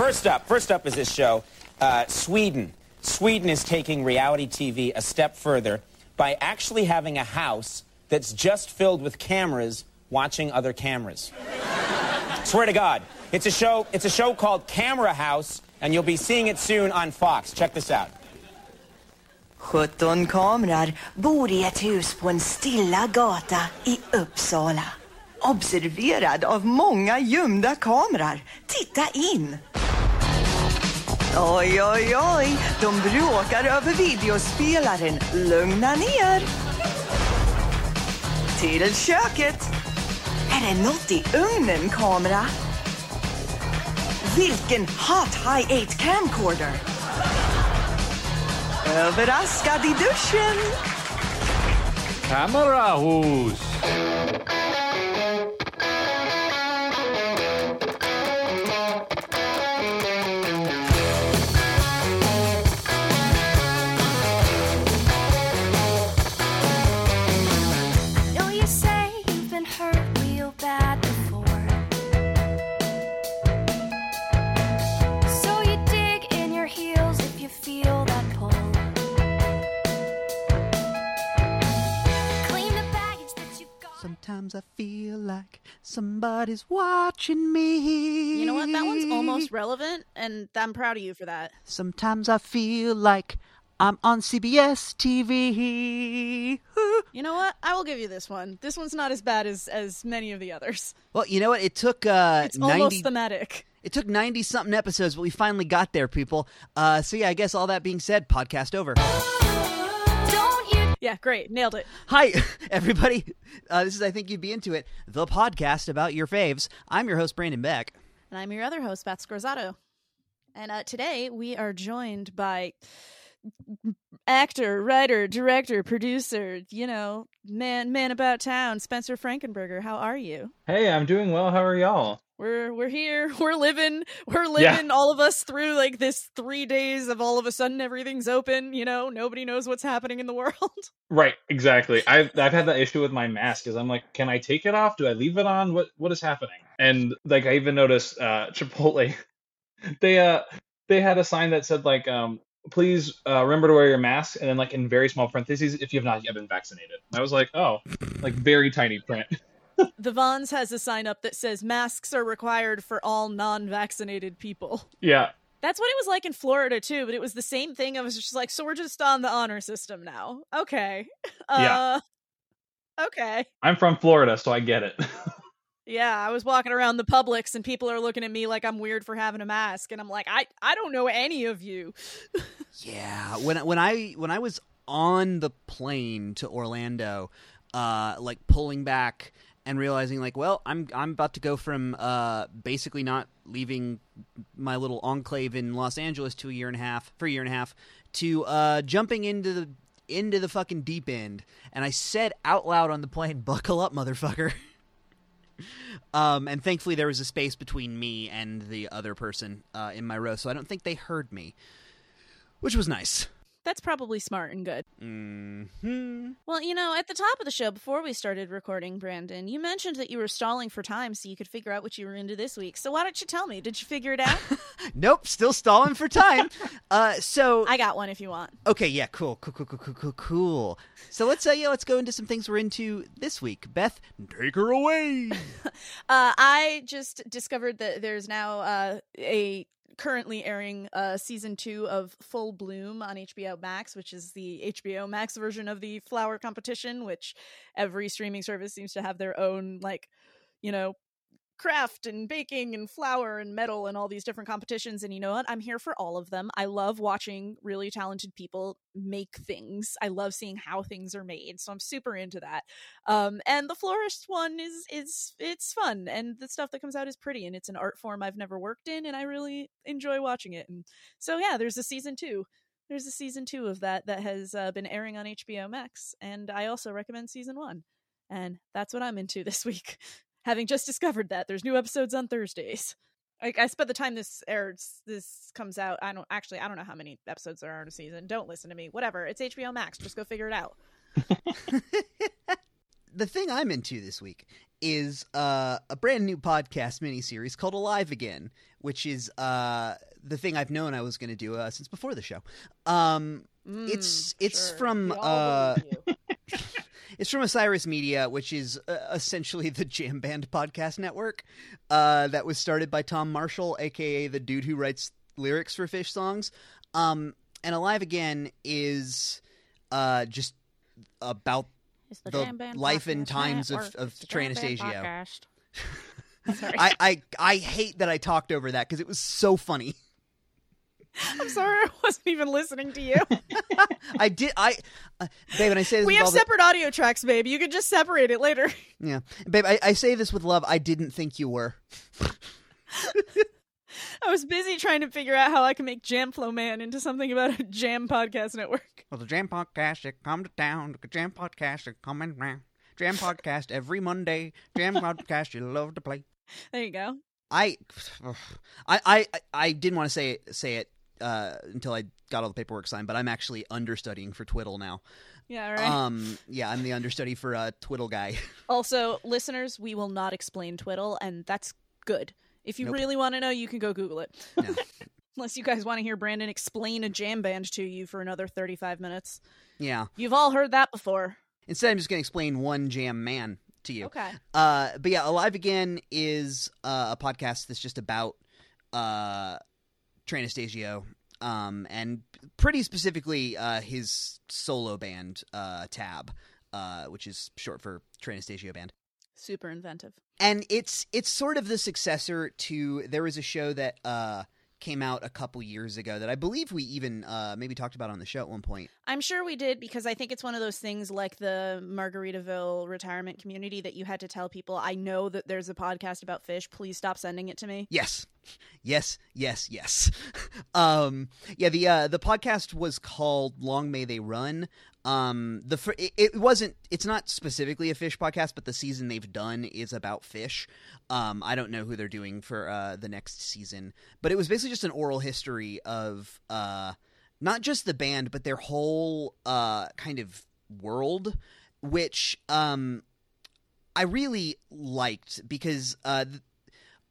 First up, first up is this show, uh, Sweden. Sweden is taking reality TV a step further by actually having a house that's just filled with cameras watching other cameras. Swear to God. It's a show, it's a show called Camera House, and you'll be seeing it soon on Fox. Check this out. 17 kamrar bor i ett hus på en stilla gata i Uppsala. Observerad av många gömda kamerar. Titta in! Oj, oj, oj. De bråkar över videospelaren. Lugna ner. Till köket. Är det något i ugnen, kamera? Vilken hot high-8 camcorder! Överraskad i duschen. Kamerahus! Sometimes I feel like somebody's watching me. You know what? That one's almost relevant, and I'm proud of you for that. Sometimes I feel like I'm on CBS TV. You know what? I will give you this one. This one's not as bad as as many of the others. Well, you know what? It took uh, It's 90 almost thematic. It took 90 something episodes, but we finally got there, people. Uh, so, yeah, I guess all that being said, podcast over. Don't you Yeah, great, nailed it. Hi, everybody. Uh, this is I Think You'd Be Into It, the podcast about your faves. I'm your host, Brandon Beck. And I'm your other host, Beth Scorzato. And uh, today we are joined by actor, writer, director, producer, you know, man, man about town, Spencer Frankenberger. How are you? Hey, I'm doing well. How are y'all? We're we're here. We're living. We're living. All of us through like this three days of all of a sudden everything's open. You know, nobody knows what's happening in the world. Right, exactly. I've I've had that issue with my mask because I'm like, can I take it off? Do I leave it on? What what is happening? And like I even noticed uh Chipotle, they uh they had a sign that said like um please uh, remember to wear your mask and then like in very small parentheses if you have not yet been vaccinated. And I was like, oh, like very tiny print. The Vons has a sign up that says masks are required for all non-vaccinated people. yeah, That's what it was like in Florida too, but it was the same thing. I was just like, so we're just on the honor system now. Okay. Uh Okay. I'm from Florida, so I get it. Yeah, I was walking around the Publix and people are looking at me like I'm weird for having a mask and I'm like, I I don't know any of you. Yeah, when when I when I was on the plane to Orlando, uh, like pulling back and realizing like, well, I'm I'm about to go from uh, basically not leaving my little enclave in Los Angeles to a year and a half for a year and a half to uh, jumping into the into the fucking deep end, and I said out loud on the plane, "Buckle up, motherfucker." Um, and thankfully, there was a space between me and the other person uh, in my row, so I don't think they heard me, which was nice. That's probably smart and good. Mm-hmm. Well, you know, at the top of the show, before we started recording, Brandon, you mentioned that you were stalling for time so you could figure out what you were into this week. So why don't you tell me? Did you figure it out? Nope, still stalling for time. uh, so I got one if you want. okay, yeah, cool, cool, cool, cool, cool, cool. So let's uh, yeah, let's go into some things we're into this week. Beth, take her away. Uh, I just discovered that there's now uh, a currently airing uh, season two of Full Bloom on HBO Max, which is the HBO Max version of the flower competition, which every streaming service seems to have their own, like, you know, craft and baking and flour and metal and all these different competitions. And you know what? I'm here for all of them. I love watching really talented people make things. I love seeing how things are made. So I'm super into that. Um, and the florist one is is it's fun and the stuff that comes out is pretty and it's an art form I've never worked in and I really enjoy watching it. And so yeah, there's a season two. There's a season two of that that has uh, been airing on HBO Max, and I also recommend season one. And that's what I'm into this week. Having just discovered that there's new episodes on Thursdays. Like I spent the time this airs, this comes out. I don't actually. I don't know how many episodes there are in a season. Don't listen to me. Whatever. It's HBO Max. Just go figure it out. the thing I'm into this week is uh, a brand new podcast miniseries called Alive Again, which is uh, the thing I've known I was going to do uh, since before the show. Um, it's it's sure. from We all uh, believe you. It's from Osiris Media, which is uh, essentially the Jam Band podcast network uh, that was started by Tom Marshall, aka the dude who writes lyrics for Phish songs. Um, and Alive Again is uh, just about It's the Jam life and times of- of It's the Jam Band Tranastasio. I, I I hate that I talked over that because it was so funny. I'm sorry, I wasn't even listening to you. I did I, uh, babe, and I say this we with have all the- separate audio tracks, babe. You could just separate it later. yeah, babe. I, I say this with love. I didn't think you were. I was busy trying to figure out how I can make Jam Flow Man into something about a jam podcast network. Well, the Jam Podcast it come to town. The Jam Podcast it coming round. Jam Podcast every Monday. Jam Podcast you love to play. There you go. I, I, I, I didn't want to say it, say it uh, until I got all the paperwork signed, but I'm actually understudying for Twiddle now. Yeah, right. Um, yeah, I'm the understudy for uh, Twiddle guy. also, listeners, we will not explain Twiddle, and that's good. If you Nope. really want to know, you can go Google it. No. Unless you guys want to hear Brandon explain a jam band to you for another 35 minutes. yeah. You've all heard that before. Instead, I'm just going to explain one jam man to you. Okay. Uh, but yeah, Alive Again is uh, a podcast that's just about uh, Anastasio, um, and pretty specifically uh, his solo band, uh, Tab, uh, which is short for Anastasio Band. Super inventive. And it's it's sort of the successor to there was a show that uh, came out a couple years ago that I believe we even uh, maybe talked about on the show at one point. I'm sure we did because I think it's one of those things like the Margaritaville retirement community that you had to tell people, I know that there's a podcast about Phish. Please stop sending it to me. Yes. Yes, yes, yes. um yeah, the uh the podcast was called Long May They Run. Um the fir- it, it wasn't it's not specifically a Phish podcast, but the season they've done is about Phish. Um I don't know who they're doing for uh the next season, but it was basically just an oral history of uh not just the band, but their whole uh kind of world which um I really liked because uh th-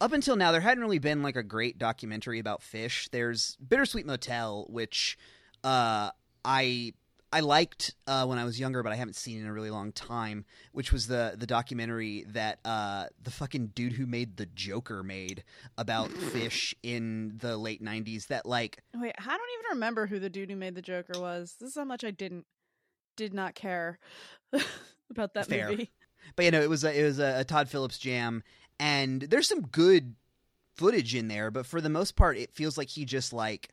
up until now there hadn't really been like a great documentary about Phish there's bittersweet motel which uh i i liked uh when i was younger but i haven't seen in a really long time which was the the documentary that uh the fucking dude who made the joker made about Phish in the late 90s that like Wait, I don't even remember who the dude who made the Joker was. This is how much I didn't did not care about that Fair. movie. but you know it was a, it was a, a todd phillips jam and there's some good footage in there but for the most part it feels like he just like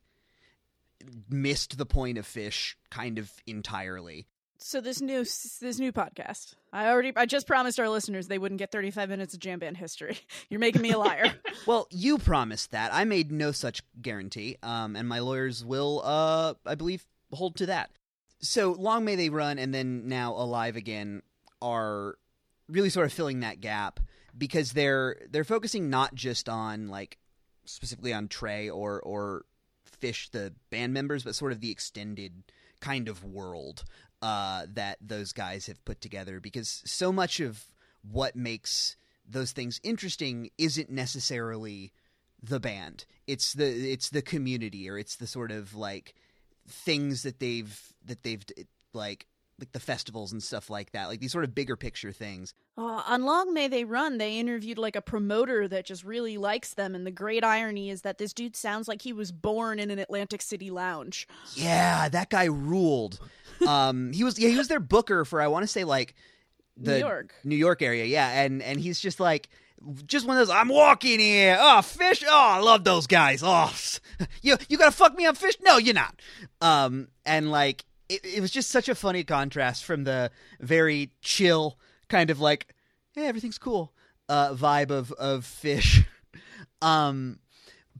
missed the point of Phish kind of entirely So this new this new podcast. I already I just promised our listeners they wouldn't get 35 minutes of jam band history. You're making me a liar. Well, you promised that. I made no such guarantee, um, and my lawyers will, uh, I believe, hold to that. So, Long May They Run and then now Alive Again are really sort of filling that gap because they're they're focusing not just on like specifically on Trey or or Phish the band members, but sort of the extended kind of world uh, that those guys have put together. Because so much of what makes those things interesting isn't necessarily the band. It's the it's the community or it's the sort of like things that they've that they've like like the festivals and stuff like that. Like these sort of bigger picture things. Uh, on Long May They Run, they interviewed like a promoter that just really likes them, and the great irony is that this dude sounds like he was born in an Atlantic City lounge. Yeah, that guy ruled. um he was yeah, he was their booker for I want to say like the New York. New York area, yeah, and and he's just like just one of those. I'm walking here. Oh, Phish. Oh, I love those guys. Oh, you you gonna fuck me on Phish? No, you're not. Um, and like it, it was just such a funny contrast from the very chill kind of like, hey, everything's cool, uh, vibe of of Phish. um,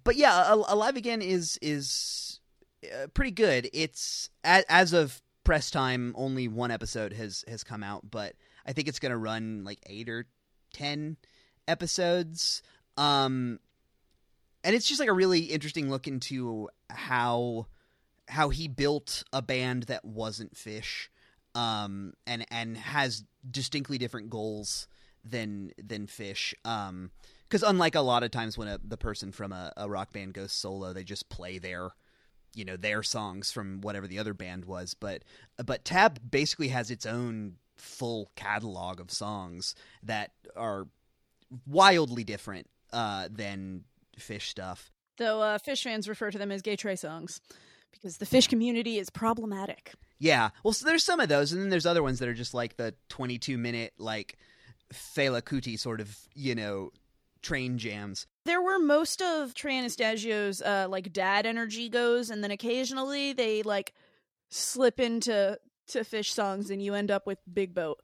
but yeah, Alive Again is is uh, pretty good. It's as, of press time, only one episode has has come out, but I think it's gonna run like eight or ten episodes. Um, and it's just like a really interesting look into how how he built a band that wasn't Phish, um, and and has distinctly different goals than than Phish. Um, because unlike a lot of times when a the person from a, a rock band goes solo, they just play their you know their songs from whatever the other band was. But but Tab basically has its own full catalog of songs that are wildly different uh, than Phish stuff. Though uh, Phish fans refer to them as gay Trey songs because the Phish community is problematic. Yeah. Well, so there's some of those, and then there's other ones that are just like the 22 minute, like, Fela Kuti sort of, you know, train jams. There were most of Trey Anastasio's uh, like dad energy goes, and then occasionally they like slip into to Phish songs, and you end up with Big Boat.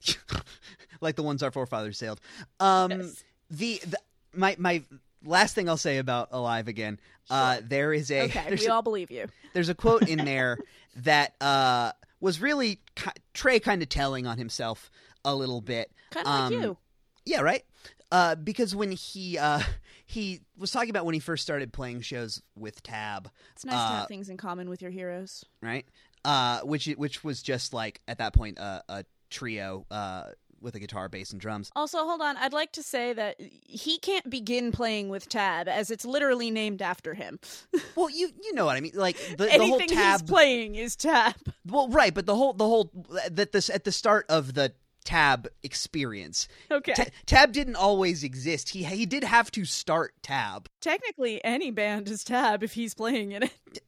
like the ones our forefathers sailed. Um, Yes. the, the my my last thing I'll say about Alive Again. Uh, there is a Okay, we a, all believe you. there's a quote in there that uh was really ki- Trey kind of telling on himself a little bit. Kind of Um, like you. Yeah, right. Uh, because when he uh, he was talking about when he first started playing shows with Tab, It's nice to uh, have things in common with your heroes. right? Uh, which which was just like at that point uh, a trio uh, with a guitar, bass, and drums. Also, hold on. I'd like to say that he can't begin playing with Tab, as it's literally named after him. Well, you you know what I mean, like the, the whole Anything Tab. he's playing is Tab. well, right, but the whole the whole that this at the start of the Tab experience, Okay. Ta- Tab didn't always exist. He he did have to start Tab. Technically, any band is Tab if he's playing in it.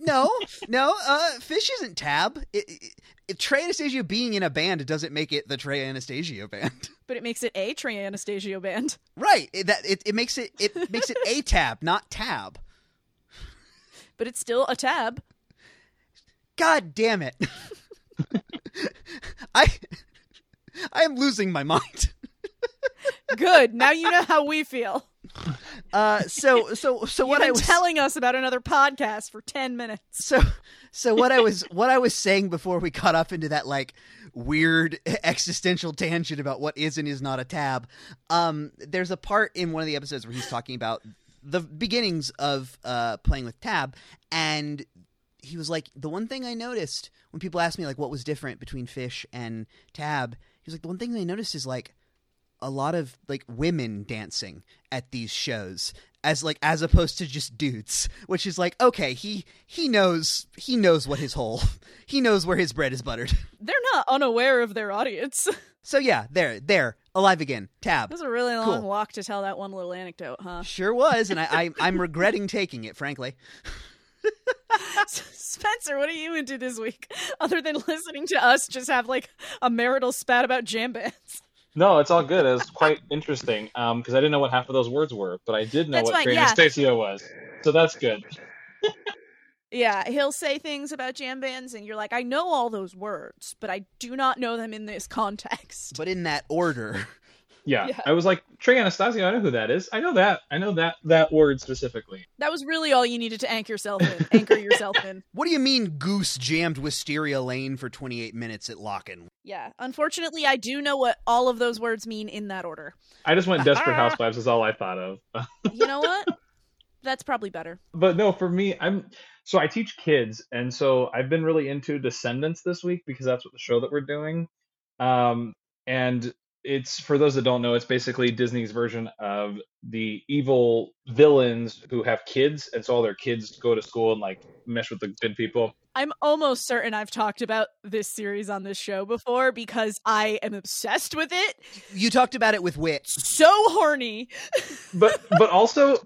No, no, uh, Phish isn't Tab. It, it, it- Trey Anastasio being in a band doesn't make it the Trey Anastasio band. But it makes it a Trey Anastasio band. right. It, that it, it makes it it makes it a tab, not tab. But it's still a Tab. God damn it. I I am losing my mind. Good. Now you know how we feel. Uh so so so what You've I was telling us about another podcast for 10 minutes. so so what I was what I was saying before we got off into that like weird existential tangent about what is and is not a tab. Um there's a part in one of the episodes where he's talking about the beginnings of uh playing with tab and he was like the one thing I noticed when people ask me like what was different between Phish and tab he was like the one thing I noticed is like a lot of like women dancing at these shows as like as opposed to just dudes which is like okay he he knows he knows what his whole he knows where his bread is buttered They're not unaware of their audience. so yeah there there alive again tab It was a really long Cool. walk to tell that one little anecdote, huh? sure was and I, I i'm regretting taking it frankly Spencer, what are you into this week? Other than listening to us just have like a marital spat about jam bands. No, it's all good. It was quite interesting um, because I didn't know what half of those words were, but I did know That's what fine, yeah. Anastasio was. So that's good. Yeah, he'll say things about jam bands, and you're like, I know all those words, but I do not know them in this context. but in that order Yeah. Yeah. I was like, Trey Anastasio, I know who that is. I know that. I know that that word specifically. That was really all you needed to anchor yourself in. Anchor yourself in. what do you mean goose jammed wisteria lane for 28 minutes at Lockn' Yeah. Unfortunately, I do know what all of those words mean in that order. I just went Desperate Housewives is all I thought of. You know what? That's probably better. but no, for me, I'm so I teach kids, and so I've been really into Descendants this week because that's what the show that we're doing. Um, and it's for those that don't know, it's basically Disney's version of the evil villains who have kids, and so all their kids go to school and like mesh with the good people. I'm almost certain I've talked about this series on this show before because I am obsessed with it. you talked about it with wit So horny, But but also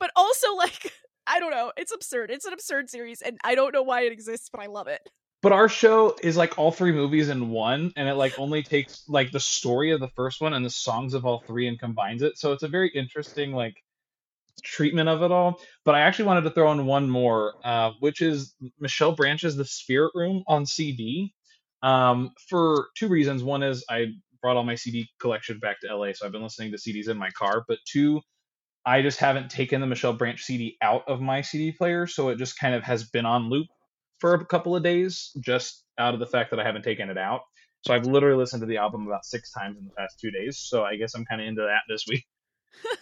but also like I don't know. It's absurd. It's an absurd series, and I don't know why it exists, but I love it. But our show is like all three movies in one, and it like only takes like the story of the first one and the songs of all three and combines it. So it's a very interesting like treatment of it all. But I actually wanted to throw in one more, uh, which is Michelle Branch's The Spirit Room on CD. Um, for two reasons. One is I brought all my CD collection back to LA, so I've been listening to CDs in my car. But two, I just haven't taken the Michelle Branch CD out of my CD player, so it just kind of has been on loop for a couple of days, just out of the fact that I haven't taken it out. So I've literally listened to the album about six times in the past two days. So I guess I'm kind of into that this week.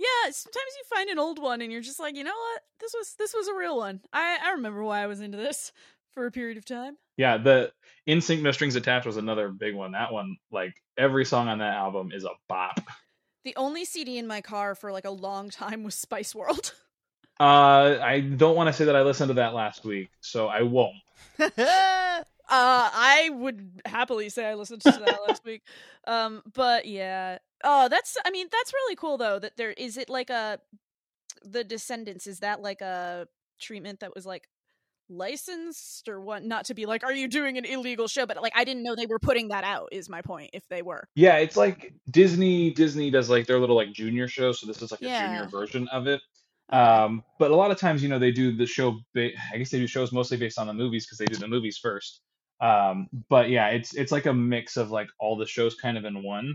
Yeah, sometimes you find an old one and you're just like, you know what? This was this was a real one. I I remember why I was into this. for a period of time. Yeah, the NSYNC No Strings Attached was another big one. That one, like every song on that album is a bop. The only CD in my car for like a long time was Spice World. Uh, I don't want to say that I listened to that last week, so I won't. Uh, I would happily say I listened to that last week. Um, but yeah. Oh, that's. I mean, that's really cool though. That there is it like a the Descendants. Is that like a treatment that was like licensed or what? Not to be like, are you doing an illegal show? But like, I didn't know they were putting that out. Is my point. If they were. Yeah, it's like Disney. Disney does like their little like junior show, so this is like a Yeah. junior version of it. Um, but a lot of times, you know, they do the show. Ba- I guess they do shows mostly based on the movies because they do the movies first. Um, but yeah, it's it's like a mix of like all the shows kind of in one.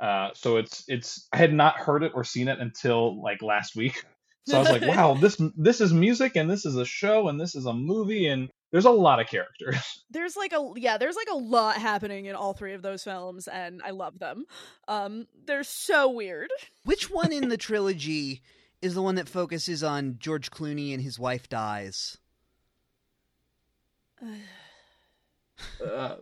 Uh, so it's it's I had not heard it or seen it until like last week. So I was like, wow, this this is music and this is a show and this is a movie and there's a lot of characters. there's like a yeah there's like a lot happening in all three of those films and i love them um they're so weird Which one in the trilogy is the one that focuses on George Clooney and his wife dies? Uh,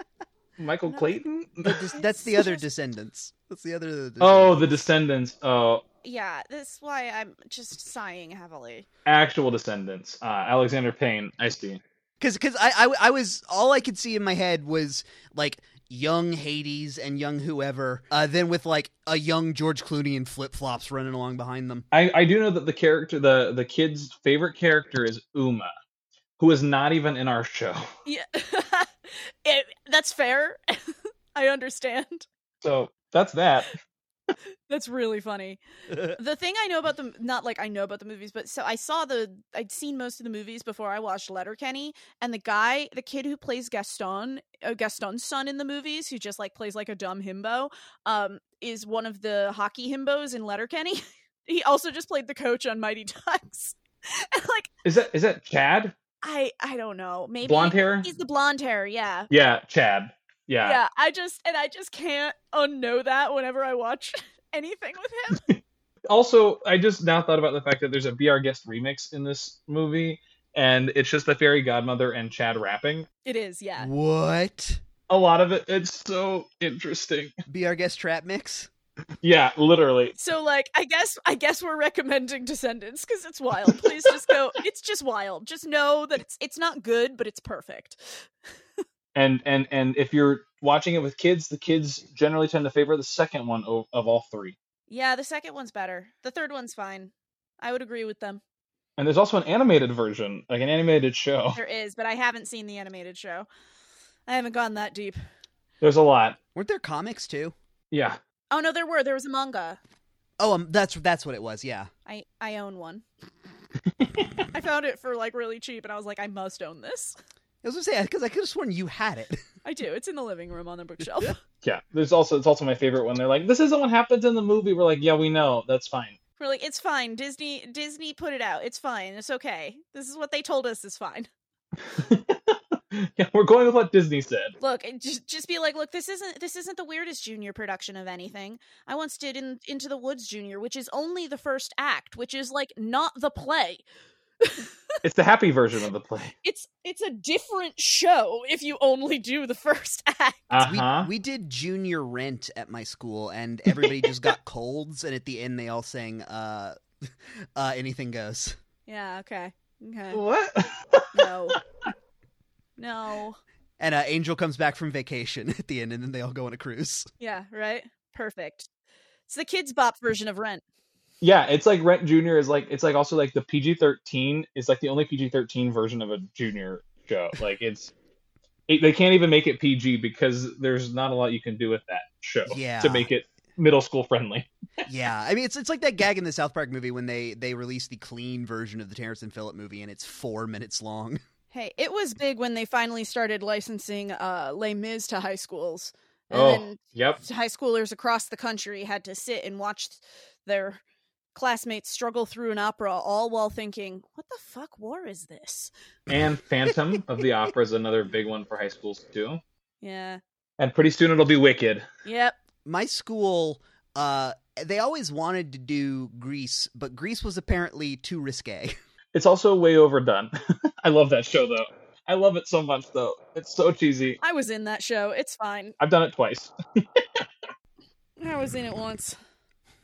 Michael Clayton. The that's the other Descendants. That's the other. Oh, the Descendants. Oh, yeah that's why i'm just sighing heavily actual Descendants. Uh, Alexander Payne. I see. because because I, I I was all I could see in my head was like young Hades and young whoever, uh, then with like a young George Clooney in flip flops running along behind them. I, I do know that the character, the the kid's favorite character is Uma, who is not even in our show. yeah it, that's fair i understand So that's that. that's really funny the thing i know about them not like i know about the movies but so i saw the i'd seen most of the movies before i watched letterkenny and the guy the kid who plays gaston uh, gaston's son in the movies who just like plays like a dumb himbo um is one of the hockey himbos in letterkenny he also just played the coach on mighty ducks and like Is that is that Chad? i i don't know maybe Blonde hair? he's the blonde hair yeah Yeah, Chad. Yeah. yeah i just and i just can't unknow that whenever i watch anything with him Also, I just now thought about the fact that there's a Be Our Guest remix in this movie, and it's just the fairy godmother and Chad rapping. it is yeah What? A lot of it, it's so interesting. Be our guest trap mix. Yeah, literally. So like I guess I guess we're recommending Descendants because it's wild. Please just go. It's just wild. Just know that it's it's not good, but it's perfect. And and and if you're watching it with kids, the kids generally tend to favor the second one o- of all three. Yeah, the second one's better. The third one's fine. I would agree with them. And there's also an animated version, like an animated show. There is, but I haven't seen the animated show. I haven't gone that deep. There's a lot. Weren't there comics too? Yeah. Oh no, there were. There was a manga. Oh, um, that's that's what it was. Yeah. I I own one. I found it for like really cheap, and I was like, I must own this. I was gonna say because I could have sworn you had it. I do. It's in the living room on the bookshelf. Yeah. There's also it's also my favorite one. They're like, this isn't what happens in the movie. We're like, yeah, we know. That's fine. We're like, it's fine. Disney Disney put it out. It's fine. It's okay. This is what they told us is fine. yeah, we're going with what Disney said. Look, just just be like, look, this isn't this isn't the weirdest junior production of anything. I once did in Into the Woods Junior, which is only the first act, which is like not the play. It's the happy version of the play. It's it's a different show if you only do the first act. Uh We, huh. we did junior rent at my school, and everybody just got colds, and at the end they all sang uh, uh, "Anything Goes." Yeah. Okay. Okay. What? No. No. And uh, Angel comes back from vacation at the end, and then they all go on a cruise. Yeah. Right. Perfect. It's the Kidz Bop version of Rent. Yeah, it's like Rent Junior is like it's like also like the PG thirteen is like the only PG thirteen version of a junior show. Like it's it, they can't even make it PG because there's not a lot you can do with that show Yeah. to make it middle school friendly. Yeah, I mean it's it's like that gag in the South Park movie when they they released the clean version of the Terrence and Phillip movie, and it's four minutes long. Hey, it was big when they finally started licensing uh, Les Mis to high schools. And Oh, then yep. high schoolers across the country had to sit and watch their classmates struggle through an opera all while thinking, what the fuck war is this? And Phantom of the Opera is another big one for high schools too. Yeah. And pretty soon it'll be Wicked. Yep. My school, uh, they always wanted to do Grease, but Grease was apparently too risque. It's also way overdone. I love that show though. I love it so much though. It's so cheesy. I was in that show. It's fine. I've done it twice. I was in it once.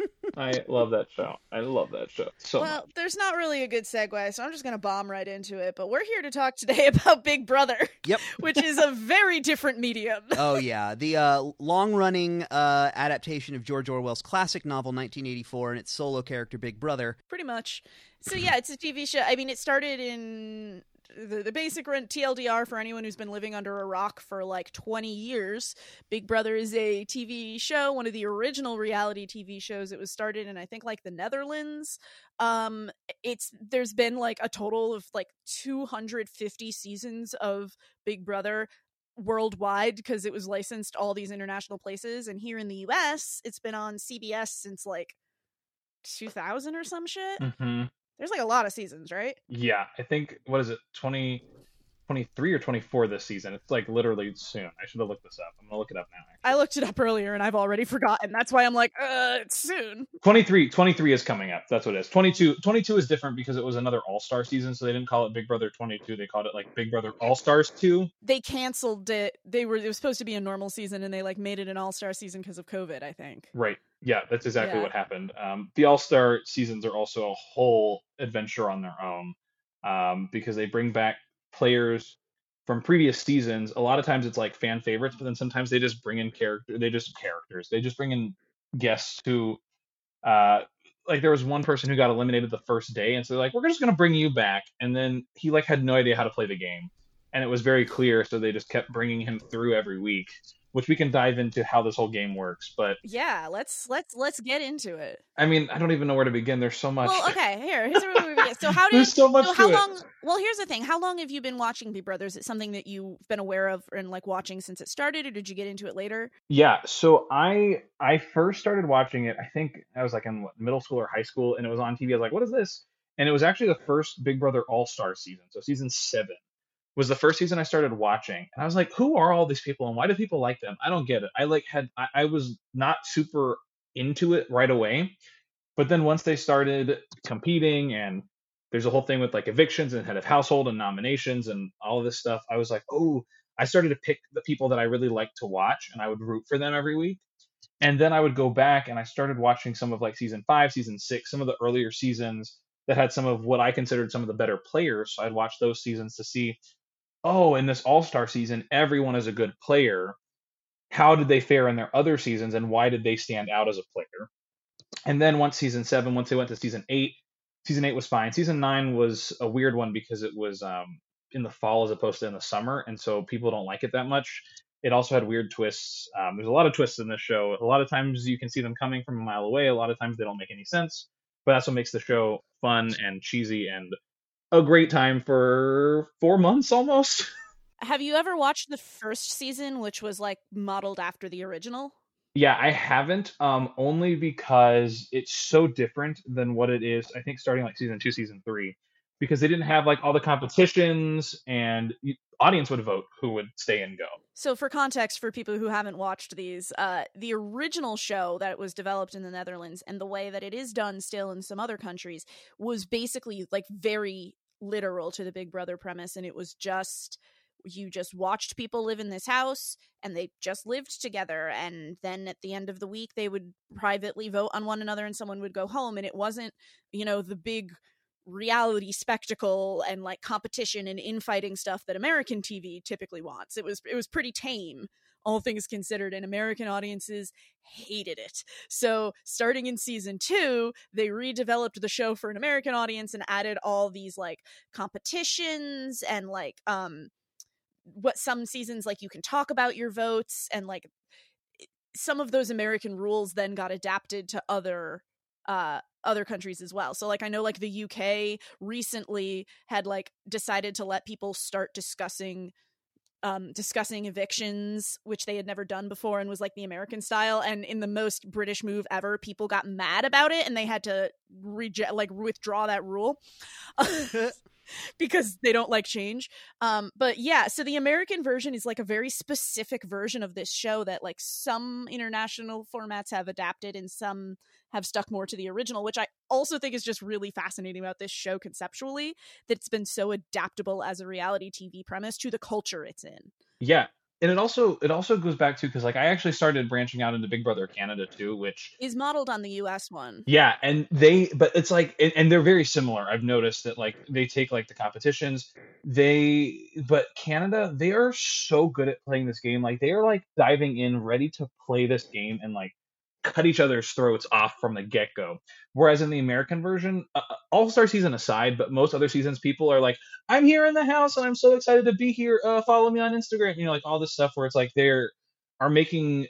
I love that show. I love that show so well, much. there's not really a good segue, so I'm just going to bomb right into it. But we're here to talk today about Big Brother, Yep. which is a very different medium. oh yeah, the uh, long-running uh, adaptation of George Orwell's classic novel 1984 and its solo character Big Brother. Pretty much. So, yeah, it's a TV show. I mean, it started in the, the basic rent TLDR for anyone who's been living under a rock for like 20 years. Big Brother is a TV show, one of the original reality TV shows. It was started in I think like the Netherlands. Um it's there's been like a total of like 250 seasons of Big Brother worldwide because it was licensed all these international places and here in the US it's been on CBS since like 2000 or some shit. hmm There's like a lot of seasons, right? Yeah, I think what is it, 20, 23 or twenty four this season? It's like literally soon. I should have looked this up. I'm gonna look it up now. I looked it up earlier and I've already forgotten. That's why I'm like, uh, it's soon. 23, 23 is coming up. That's what it is. 22, 22 is different because it was another All Star season, so they didn't call it Big Brother 22. They called it like Big Brother All Stars 2. They canceled it. They were it was supposed to be a normal season and they like made it an all-star season because of COVID, I think. Right. Yeah, that's exactly Yeah. what happened. Um, the All Star seasons are also a whole adventure on their own um, because they bring back players from previous seasons. A lot of times it's like fan favorites, but then sometimes they just bring in character. They just characters. They just bring in guests who, uh, like there was one person who got eliminated the first day, and so they're like, "We're just gonna bring you back," and then he like had no idea how to play the game, and it was very clear, so they just kept bringing him through every week. Which we can dive into how this whole game works, but Yeah, let's let's let's get into it. I mean, I don't even know where to begin. There's so much. Well, okay, here, here's where we begin. So how did There's so much so how to it. long well here's the thing. How long have you been watching Big Brother? Is it something that you've been aware of and like watching since it started, or did you get into it later? Yeah, so I I first started watching it. I think I was like in middle school or high school, and it was on TV. I was like, "What is this?" And it was actually the first Big Brother All Star season. So season seven was the first season I started watching, and I was like, "Who are all these people, and why do people like them?" I don't get it. I like had I, I was not super into it right away, but then once they started competing and there's a whole thing with like evictions and head of household and nominations and all of this stuff, I was like, "Oh." I started to pick the people that I really liked to watch, and I would root for them every week. And then I would go back and I started watching some of like season five, season six, some of the earlier seasons that had some of what I considered some of the better players. So I'd watch those seasons to see, oh, in this All Star season, everyone is a good player. How did they fare in their other seasons, and why did they stand out as a player? And then once season seven, once they went to season eight, season eight was fine. Season nine was a weird one because it was um, in the fall as opposed to in the summer, and so people don't like it that much. It also had weird twists. Um, there's a lot of twists in this show. A lot of times you can see them coming from a mile away. A lot of times they don't make any sense. But that's what makes the show fun and cheesy and a great time for four months almost. Have you ever watched the first season, which was like modeled after the original? Yeah, I haven't. Um, only because it's so different than what it is. I think starting like season two, season three, because they didn't have like all the competitions, and audience would vote who would stay and go. So, for context, for people who haven't watched these, uh, the original show that was developed in the Netherlands and the way that it is done still in some other countries was basically like very literal to the Big Brother premise, and it was just you just watched people live in this house and they just lived together and then at the end of the week they would privately vote on one another and someone would go home and it wasn't you know the big reality spectacle and like competition and infighting stuff that American TV typically wants. It was it was pretty tame, all things considered, and American audiences hated it. So starting in season two, they redeveloped the show for an American audience and added all these like competitions and like um what some seasons like you can talk about your votes and like some of those American rules then got adapted to other uh other countries as well. So like I know like the UK recently had like decided to let people start discussing um discussing evictions which they had never done before and was like the American style and in the most British move ever people got mad about it and they had to reject like withdraw that rule. because they don't like change. Um, but yeah, so the American version is like a very specific version of this show that like some international formats have adapted and some have stuck more to the original, which I also think is just really fascinating about this show conceptually that it's been so adaptable as a reality TV premise to the culture it's in. Yeah, and it also it also goes back to because like I actually started branching out into Big Brother Canada too, which Is modeled on the US one. yeah, and they but it's like and, and they're very similar. I've noticed that like they take like the competitions, they but Canada they are so good at playing this game. Like they are like diving in, ready to play this game and like cut each other's throats off from the get go. Whereas in the American version, uh, All Star season aside, but most other seasons, people are like, "I'm here in the house and I'm so excited to be here. Uh, follow me on Instagram." You know, like all this stuff where it's like they're are making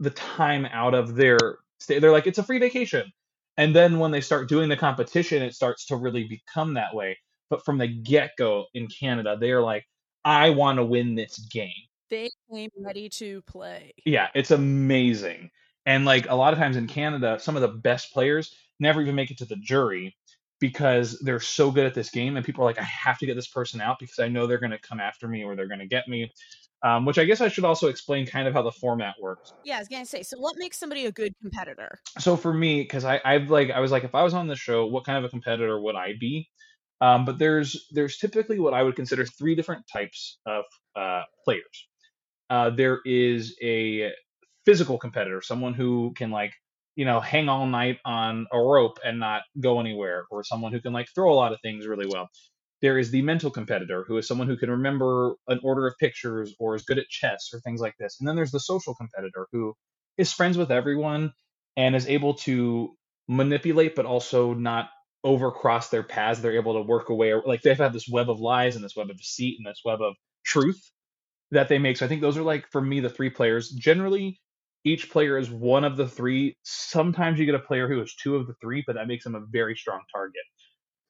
the time out of their stay. They're like, it's a free vacation. And then when they start doing the competition, it starts to really become that way. But from the get go in Canada, they're like, I want to win this game. They came ready to play. Yeah, it's amazing. And like a lot of times in Canada, some of the best players never even make it to the jury because they're so good at this game. And people are like, I have to get this person out because I know they're going to come after me or they're going to get me. Um, which I guess I should also explain kind of how the format works. Yeah, I was gonna say. So, what makes somebody a good competitor? so for me because I I've like I was like if I was on the show what kind of a competitor would I be um, but there's there's typically what I would consider three different types of uh, players uh, there is a physical competitor someone who can like you know hang all night on a rope and not go anywhere or someone who can like throw a lot of things really well. There is the mental competitor who is someone who can remember an order of pictures or is good at chess or things like this. And then there's the social competitor who is friends with everyone and is able to manipulate but also not overcross their paths. They're able to work away like they've had this web of lies and this web of deceit and this web of truth that they make. So i think those are like for me the three players. Generally each player is one of the three sometimes you get a player who is two of the three but that makes them a very strong target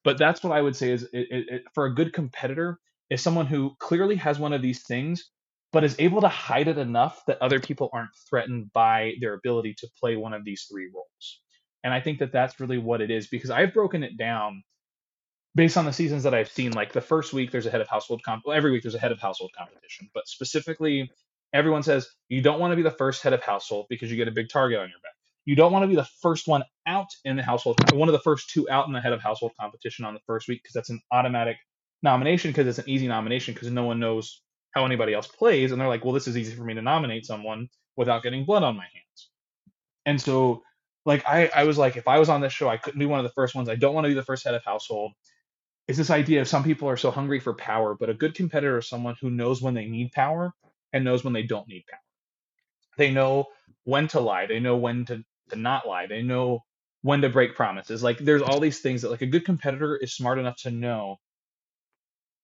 but that's what i would say is it, it, it, for a good competitor is someone who clearly has one of these things but is able to hide it enough that other people aren't threatened by their ability to play one of these three roles. And I think that that's really what it is because I've broken it down based on the seasons that I've seen. Like the first week, there's a head of household comp. Well, every week there's a head of household competition, but specifically, everyone says you don't want to be the first head of household because you get a big target on your back. You don't want to be the first one out in the household, one of the first two out in the head of household competition on the first week because that's an automatic nomination because it's an easy nomination because no one knows how anybody else plays and they're like well this is easy for me to nominate someone without getting blood on my hands. And so like i i was like if i was on this show i couldn't be one of the first ones. I don't want to be the first head of household. Is this idea of some people are so hungry for power but a good competitor is someone who knows when they need power and knows when they don't need power. They know when to lie they know when to, to not lie they know when to break promises. Like there's all these things that like a good competitor is smart enough to know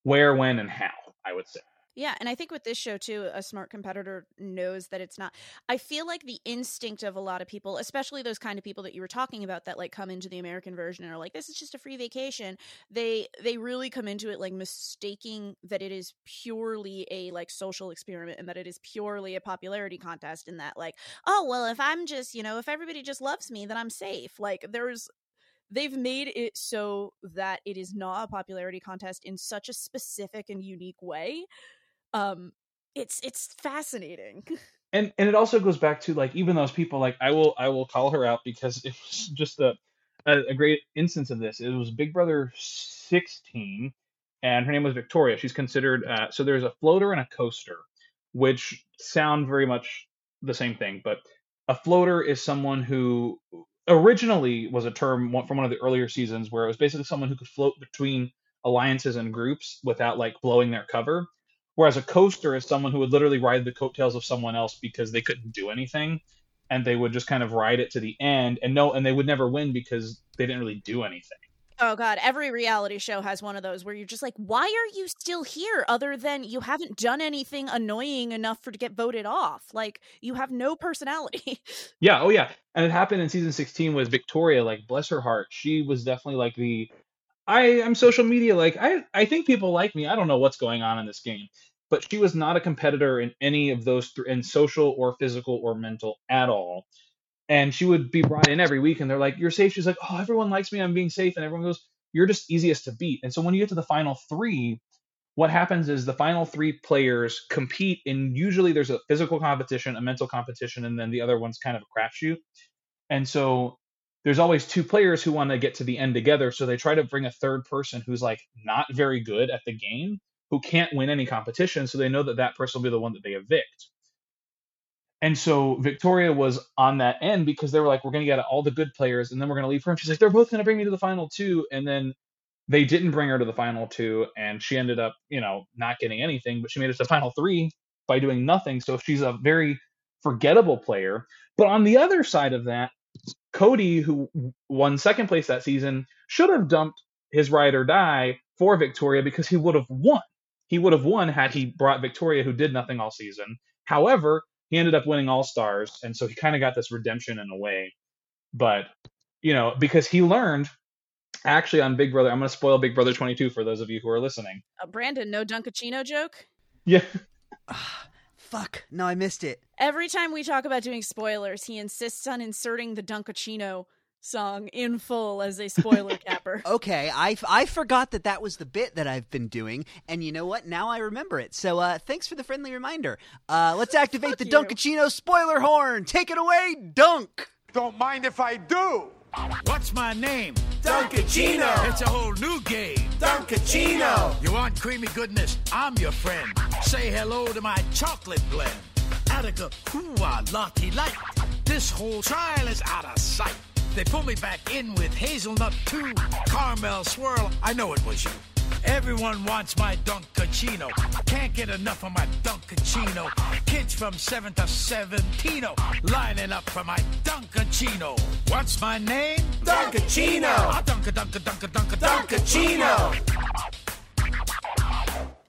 where when and how i would say Yeah, and I think with this show too, a smart competitor knows that it's not. I feel like the instinct of a lot of people, especially those kind of people that you were talking about that like come into the American version and are like this is just a free vacation. They they really come into it like mistaking that it is purely a like social experiment and that it is purely a popularity contest and that like, oh, well, if I'm just, you know, if everybody just loves me, then I'm safe. Like there's they've made it so that it is not a popularity contest in such a specific and unique way um it's it's fascinating and and it also goes back to like even those people like I will I will call her out because it was just a a, great instance of this. It was Big Brother 16, and her name was Victoria. She's considered uh, so there's a floater and a coaster, which sound very much the same thing, but a floater is someone who originally was a term from one of the earlier seasons where it was basically someone who could float between alliances and groups without like blowing their cover Whereas a coaster is someone who would literally ride the coattails of someone else because they couldn't do anything, and they would just kind of ride it to the end, and no, and they would never win because they didn't really do anything. oh god every reality show has one of those where you're just like why are you still here other than you haven't done anything annoying enough for to get voted off like you have no personality Yeah, oh yeah, and it happened in season 16 with Victoria. Like, bless her heart, she was definitely like the I am social media. Like, I I think people like me. I don't know what's going on in this game, but she was not a competitor in any of those th- in social or physical or mental at all. And she would be brought in every week, and they're like, "You're safe." She's like, "Oh, everyone likes me. I'm being safe." And everyone goes, you're just easiest to beat. And so when you get to the final three, what happens is the final three players compete and usually there's a physical competition, a mental competition, and then the other one's kind of a crapshoot. And so there's always two players who want to get to the end together. So they try to bring a third person who's like not very good at the game, who can't win any competition. So they know that that person will be the one that they evict. And so Victoria was on that end because they were like, we're going to get all the good players and then we're going to leave her. And she's like, they're both going to bring me to the final two. And then they didn't bring her to the final two. And she ended up, you know, not getting anything, but she made it to the final three by doing nothing. So she's a very forgettable player. But on the other side of that, Cody, who won second place that season, should have dumped his ride or die for Victoria because he would have won. He would have won had he brought Victoria, who did nothing all season. However, he ended up winning All Stars, and so he kind of got this redemption in a way. But you know, because he learned actually on Big Brother, I'm going to spoil Big Brother 22 for those of you who are listening. Uh, Brandon, no Dunkachino joke. Yeah, Fuck. No, I missed it. Every time we talk about doing spoilers, he insists on inserting the Dunkachino song in full as a spoiler capper. Okay, I, I forgot that that was the bit that I've been doing, and you know what? Now I remember it. So uh, thanks for the friendly reminder. Uh, let's activate the you. Dunkachino spoiler horn. Take it away, Dunk. Don't mind if I do. What's my name? Dunkachino. It's a whole new game. Dunkachino. You want creamy goodness? I'm your friend. Say hello to my chocolate blend. Attica, hoo-ah, lottie light. This whole trial is out of sight. They pull me back in with hazelnut too. Caramel swirl, I know it was you. Everyone wants my Dunkachino. Can't get enough of my Dunkachino. Kids from 7 to 17 lining up for my Dunkachino. What's my name? Dunkachino. Ah, Dunka, Dunka, Dunka, Dunka, Dunkachino.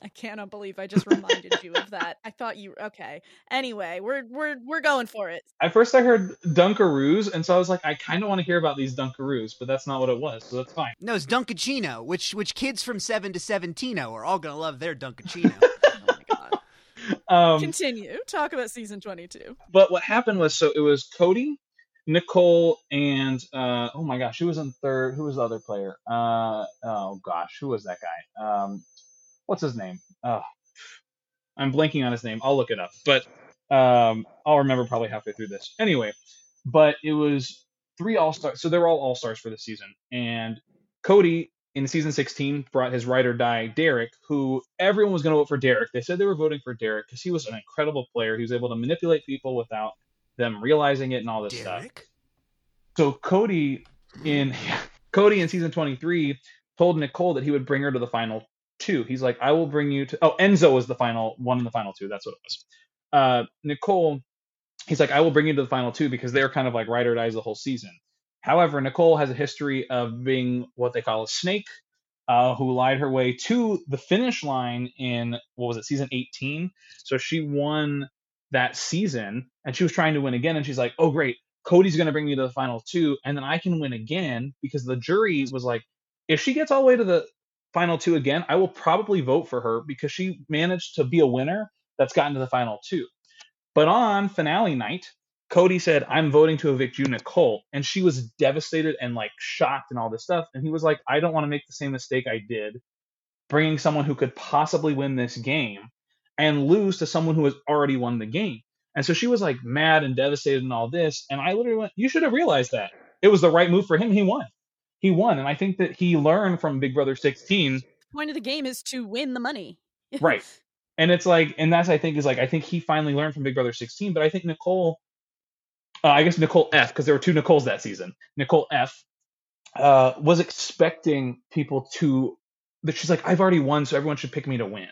I cannot believe I just reminded you of that. I thought you okay. Anyway, we're we're we're going for it. at first I heard Dunkaroos, and so I was like, I kind of want to hear about these Dunkaroos, but that's not what it was, so that's fine. No, it's Dunkachino, which which kids from seven to seventino are all gonna love their Dunkachino. Oh. Um, Continue. Talk about season 22. but what happened was so it was Cody, Nicole, and uh, oh my gosh, who was in third? Who was the other player? Uh, oh gosh, who was that guy? Um, what's his name? Oh, I'm blanking on his name. I'll look it up, but um, I'll remember probably halfway through this. Anyway, but it was three all stars. So they were all all stars for the season, and Cody in season 16 brought his ride or die Derrick, who everyone was going to vote for Derrick. They said they were voting for Derrick because he was an incredible player. He was able to manipulate people without them realizing it and all this stuff. So Cody in Cody in season 23 told Nicole that he would bring her to the final two. He's like, I will bring you to oh Enzo was the final one in the final two. That's what it was. Uh, Nicole, he's like, I will bring you to the final two because they're kind of like ride or dies the whole season. However, Nicole has a history of being what they call a snake, uh, who lied her way to the finish line in what was it, season 18. So she won that season, and she was trying to win again. And she's like, "Oh, great, Cody's going to bring me to the final two, and then I can win again." Because the jury was like, if she gets all the way to the final two again, I will probably vote for her because she managed to be a winner that's gotten to the final two. But on finale night, Cody said, I'm voting to evict you, Nicole. And she was devastated and like shocked and all this stuff. And he was like, I don't want to make the same mistake I did, bringing someone who could possibly win this game and lose to someone who has already won the game. And so she was like mad and devastated and all this. And I literally went, You should have realized that. It was the right move for him. He won. He won. And I think that he learned from Big Brother 16 Point of the game is to win the money. right and it's like and that's i think is like i think he finally learned from big brother 16 but i think nicole uh, i guess nicole f because there were two nicoles that season nicole f uh, was expecting people to that she's like i've already won so everyone should pick me to win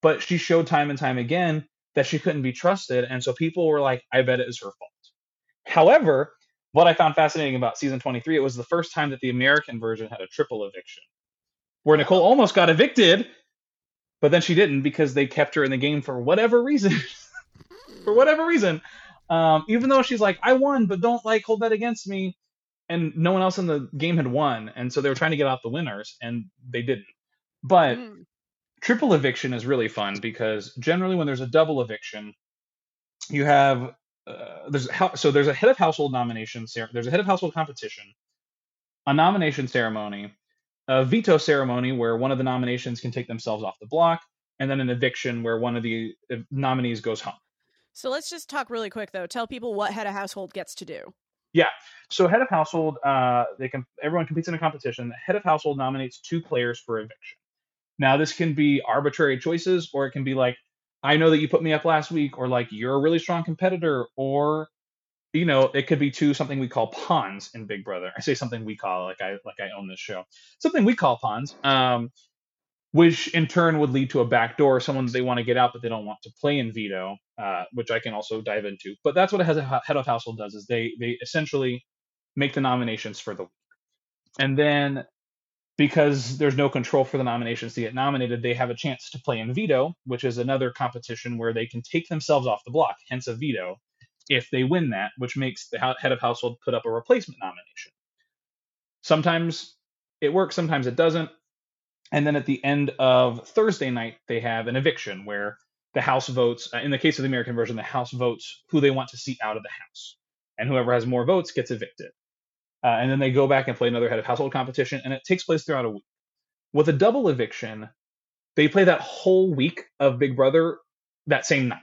but she showed time and time again that she couldn't be trusted and so people were like i bet it is her fault however what i found fascinating about season 23 it was the first time that the american version had a triple eviction where nicole almost got evicted but then she didn't because they kept her in the game for whatever reason. for whatever reason, um, even though she's like, "I won, but don't like hold that against me," and no one else in the game had won, and so they were trying to get out the winners, and they didn't. But Mm. triple eviction is really fun because generally when there's a double eviction, you have uh, there's so there's a head of household nomination there's a head of household competition, a nomination ceremony, a veto ceremony where one of the nominations can take themselves off the block, and then an eviction where one of the uh, nominees goes home. So let's just talk really quick though. Tell people what head of household gets to do. Yeah. So head of household, uh, they can everyone competes in a competition. The head of household nominates two players for eviction. Now this can be arbitrary choices, or it can be like, I know that you put me up last week, or like you're a really strong competitor, or you know, it could be two something we call pawns in Big Brother. I say something we call like I like I own this show. Something we call pawns. Um, which in turn would lead to a backdoor, someone they want to get out but they don't want to play in veto, uh, which I can also dive into. But that's what a head of household does is they they essentially make the nominations for the week, and then because there's no control for the nominations to get nominated, they have a chance to play in veto, which is another competition where they can take themselves off the block, hence a veto, if they win that, which makes the head of household put up a replacement nomination. Sometimes it works, sometimes it doesn't. And then at the end of Thursday night, they have an eviction where the House votes, uh, in the case of the American version, the House votes who they want to see out of the House. And whoever has more votes gets evicted. Uh, and then they go back and play another head of household competition, and it takes place throughout a week. With a double eviction, they play that whole week of Big Brother that same night.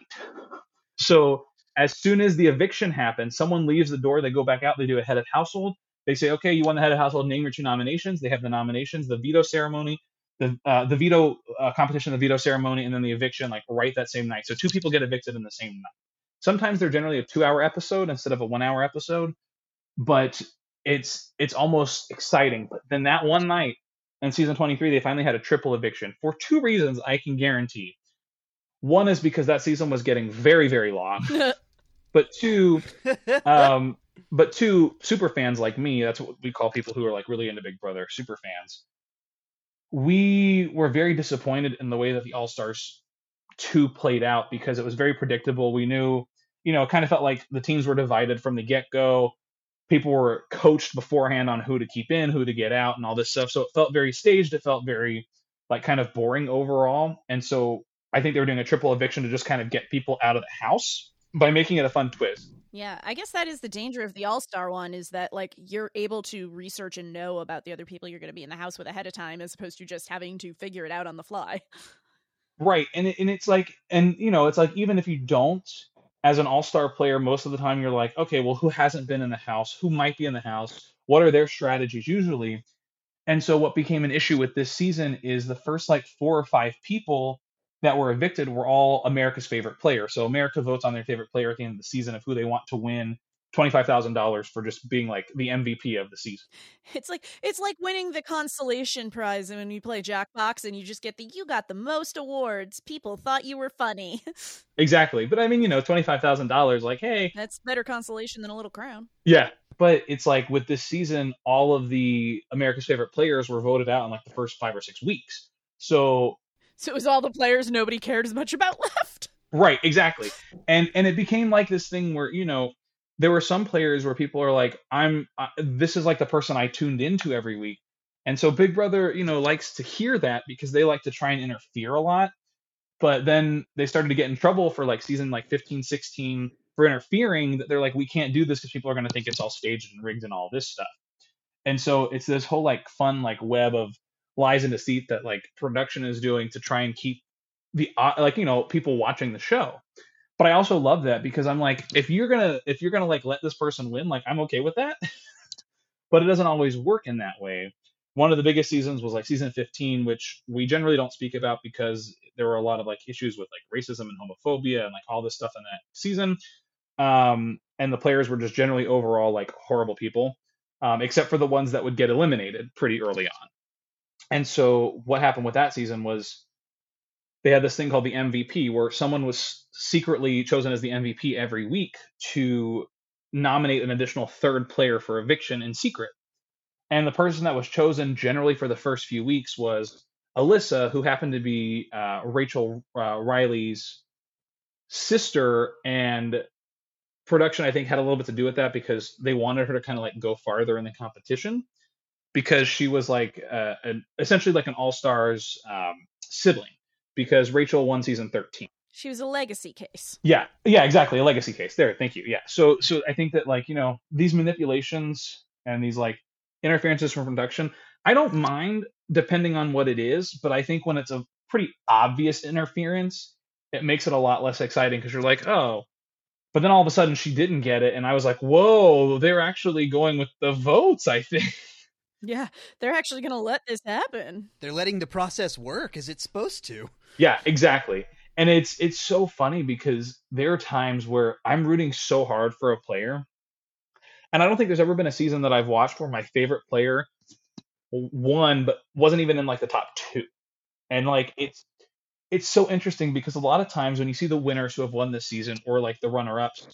So as soon as the eviction happens, someone leaves the door, they go back out, they do a head of household. They say, okay, you won the head of household, name your two nominations. They have the nominations, the veto ceremony, the uh, the veto uh, competition, the veto ceremony, and then the eviction, like right that same night. So two people get evicted in the same night. Sometimes they're generally a two hour episode instead of a one hour episode, but it's it's almost exciting. But then that one night in season 23, they finally had a triple eviction for two reasons I can guarantee. One is because that season was getting very very long, but two, um, but two super fans like me, that's what we call people who are like really into Big Brother, super fans. We were very disappointed in the way that the All Stars 2 played out because it was very predictable. We knew, you know, it kind of felt like the teams were divided from the get go. People were coached beforehand on who to keep in, who to get out, and all this stuff. So it felt very staged. It felt very, like, kind of boring overall. And so I think they were doing a triple eviction to just kind of get people out of the house by making it a fun twist. Yeah, I guess that is the danger of the All Star one is that like you're able to research and know about the other people you're going to be in the house with ahead of time, as opposed to just having to figure it out on the fly. Right, and it, and it's like, and you know, it's like even if you don't, as an All Star player, most of the time you're like, okay, well, who hasn't been in the house? Who might be in the house? What are their strategies usually? And so what became an issue with this season is the first like four or five people that were evicted were all America's favorite player. So America votes on their favorite player at the end of the season of who they want to win twenty-five thousand dollars for just being like the MVP of the season. It's like it's like winning the consolation prize when you play Jackbox and you just get the you got the most awards. People thought you were funny. Exactly, but I mean, you know, twenty-five thousand dollars, like, hey, That's better consolation than a little crown. yeah. But it's like with this season, all of the America's favorite players were voted out in like the first five or six weeks. So So it was all the players nobody cared as much about left. Right, exactly. And and it became like this thing where, you know, there were some players where people are like, I'm uh, this is like the person I tuned into every week. And so Big Brother, you know, likes to hear that because they like to try and interfere a lot. But then they started to get in trouble for like season like 15, 16 for interfering that they're like, we can't do this because people are going to think it's all staged and rigged and all this stuff. And so it's this whole like fun like web of lies and deceit that like production is doing to try and keep the uh, like you know people watching the show but i also love that because i'm like if you're gonna if you're gonna like let this person win like i'm okay with that. But it doesn't always work in that way. One of the biggest seasons was like season 15 which we generally don't speak about because there were a lot of like issues with like racism and homophobia and like all this stuff in that season. Um and the players were just generally overall like horrible people um, except for the ones that would get eliminated pretty early on. And so what happened with that season was they had this thing called the MVP where someone was secretly chosen as the MVP every week to nominate an additional third player for eviction in secret. And the person that was chosen generally for the first few weeks was Elissa, who happened to be uh, Rachel uh, Reilly's sister. And production, I think, had a little bit to do with that because they wanted her to kind of like go farther in the competition because she was like uh, an, essentially like an all stars um, sibling because Rachel won season 13. She was a legacy case. Yeah, yeah, exactly. A legacy case. There, thank you. Yeah. So, so I think that like you know these manipulations and these like interferences from production, I don't mind depending on what it is. But I think when it's a pretty obvious interference, it makes it a lot less exciting because you're like, oh. But then all of a sudden she didn't get it, and I was like, whoa, they're actually going with the votes. I think. Yeah, they're actually going to let this happen. They're letting the process work as it's supposed to. Yeah, exactly. And it's it's so funny because there are times where I'm rooting so hard for a player, and I don't think there's ever been a season that I've watched where my favorite player won, but wasn't even in like the top two. And like it's it's so interesting because a lot of times when you see the winners who have won this season or like the runner ups,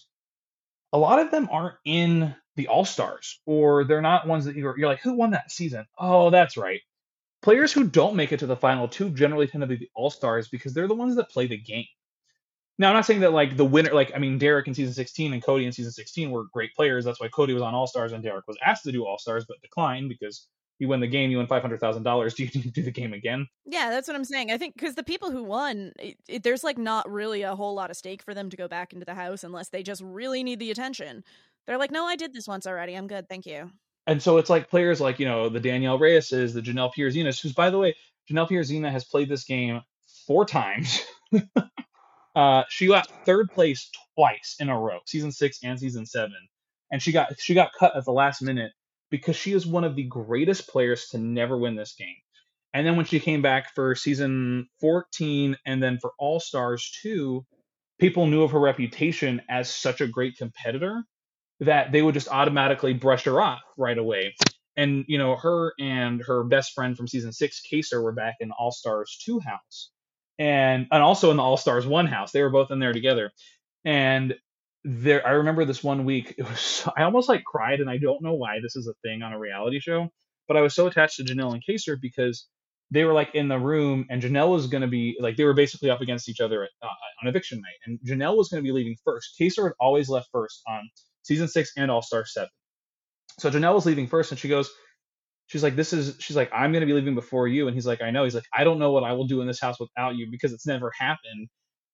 a lot of them aren't in the All Stars or they're not ones that you're, you're like, who won that season? Oh, that's right. Players who don't make it to the final two generally tend to be the All Stars because they're the ones that play the game. Now, I'm not saying that like the winner, like I mean, Derrick in season 16 and Cody in season 16 were great players. That's why Cody was on All Stars and Derrick was asked to do All Stars but declined because you win the game, you win five hundred thousand dollars. Do you need to do the game again? Yeah, that's what I'm saying. I think because the people who won, it, it, there's like not really a whole lot of stake for them to go back into the house unless they just really need the attention. They're like, no, I did this once already. I'm good. Thank you. And so it's like players like you know the Danielle Reyeses, the Janelle Pierzinas, who's by the way, Janelle Pierzina has played this game four times. uh, she got third place twice in a row, season six and season seven, and she got she got cut at the last minute because she is one of the greatest players to never win this game. And then when she came back for season 14 and then for All Stars 2, people knew of her reputation as such a great competitor that they would just automatically brush her off right away. And, you know, her and her best friend from season six, Kaysar, were back in All Stars 2 house and, and also in the All Stars 1 house. They were both in there together. And there I remember this one week it was I almost like cried and I don't know why this is a thing on a reality show but I was so attached to Janelle and Kaysar because they were like in the room and Janelle was going to be like they were basically up against each other at, uh, on eviction night and Janelle was going to be leaving first. Kaysar had always left first on season 6 and All Star 7 so Janelle was leaving first and she goes she's like this is she's like I'm going to be leaving before you and he's like I know he's like I don't know what I will do in this house without you because it's never happened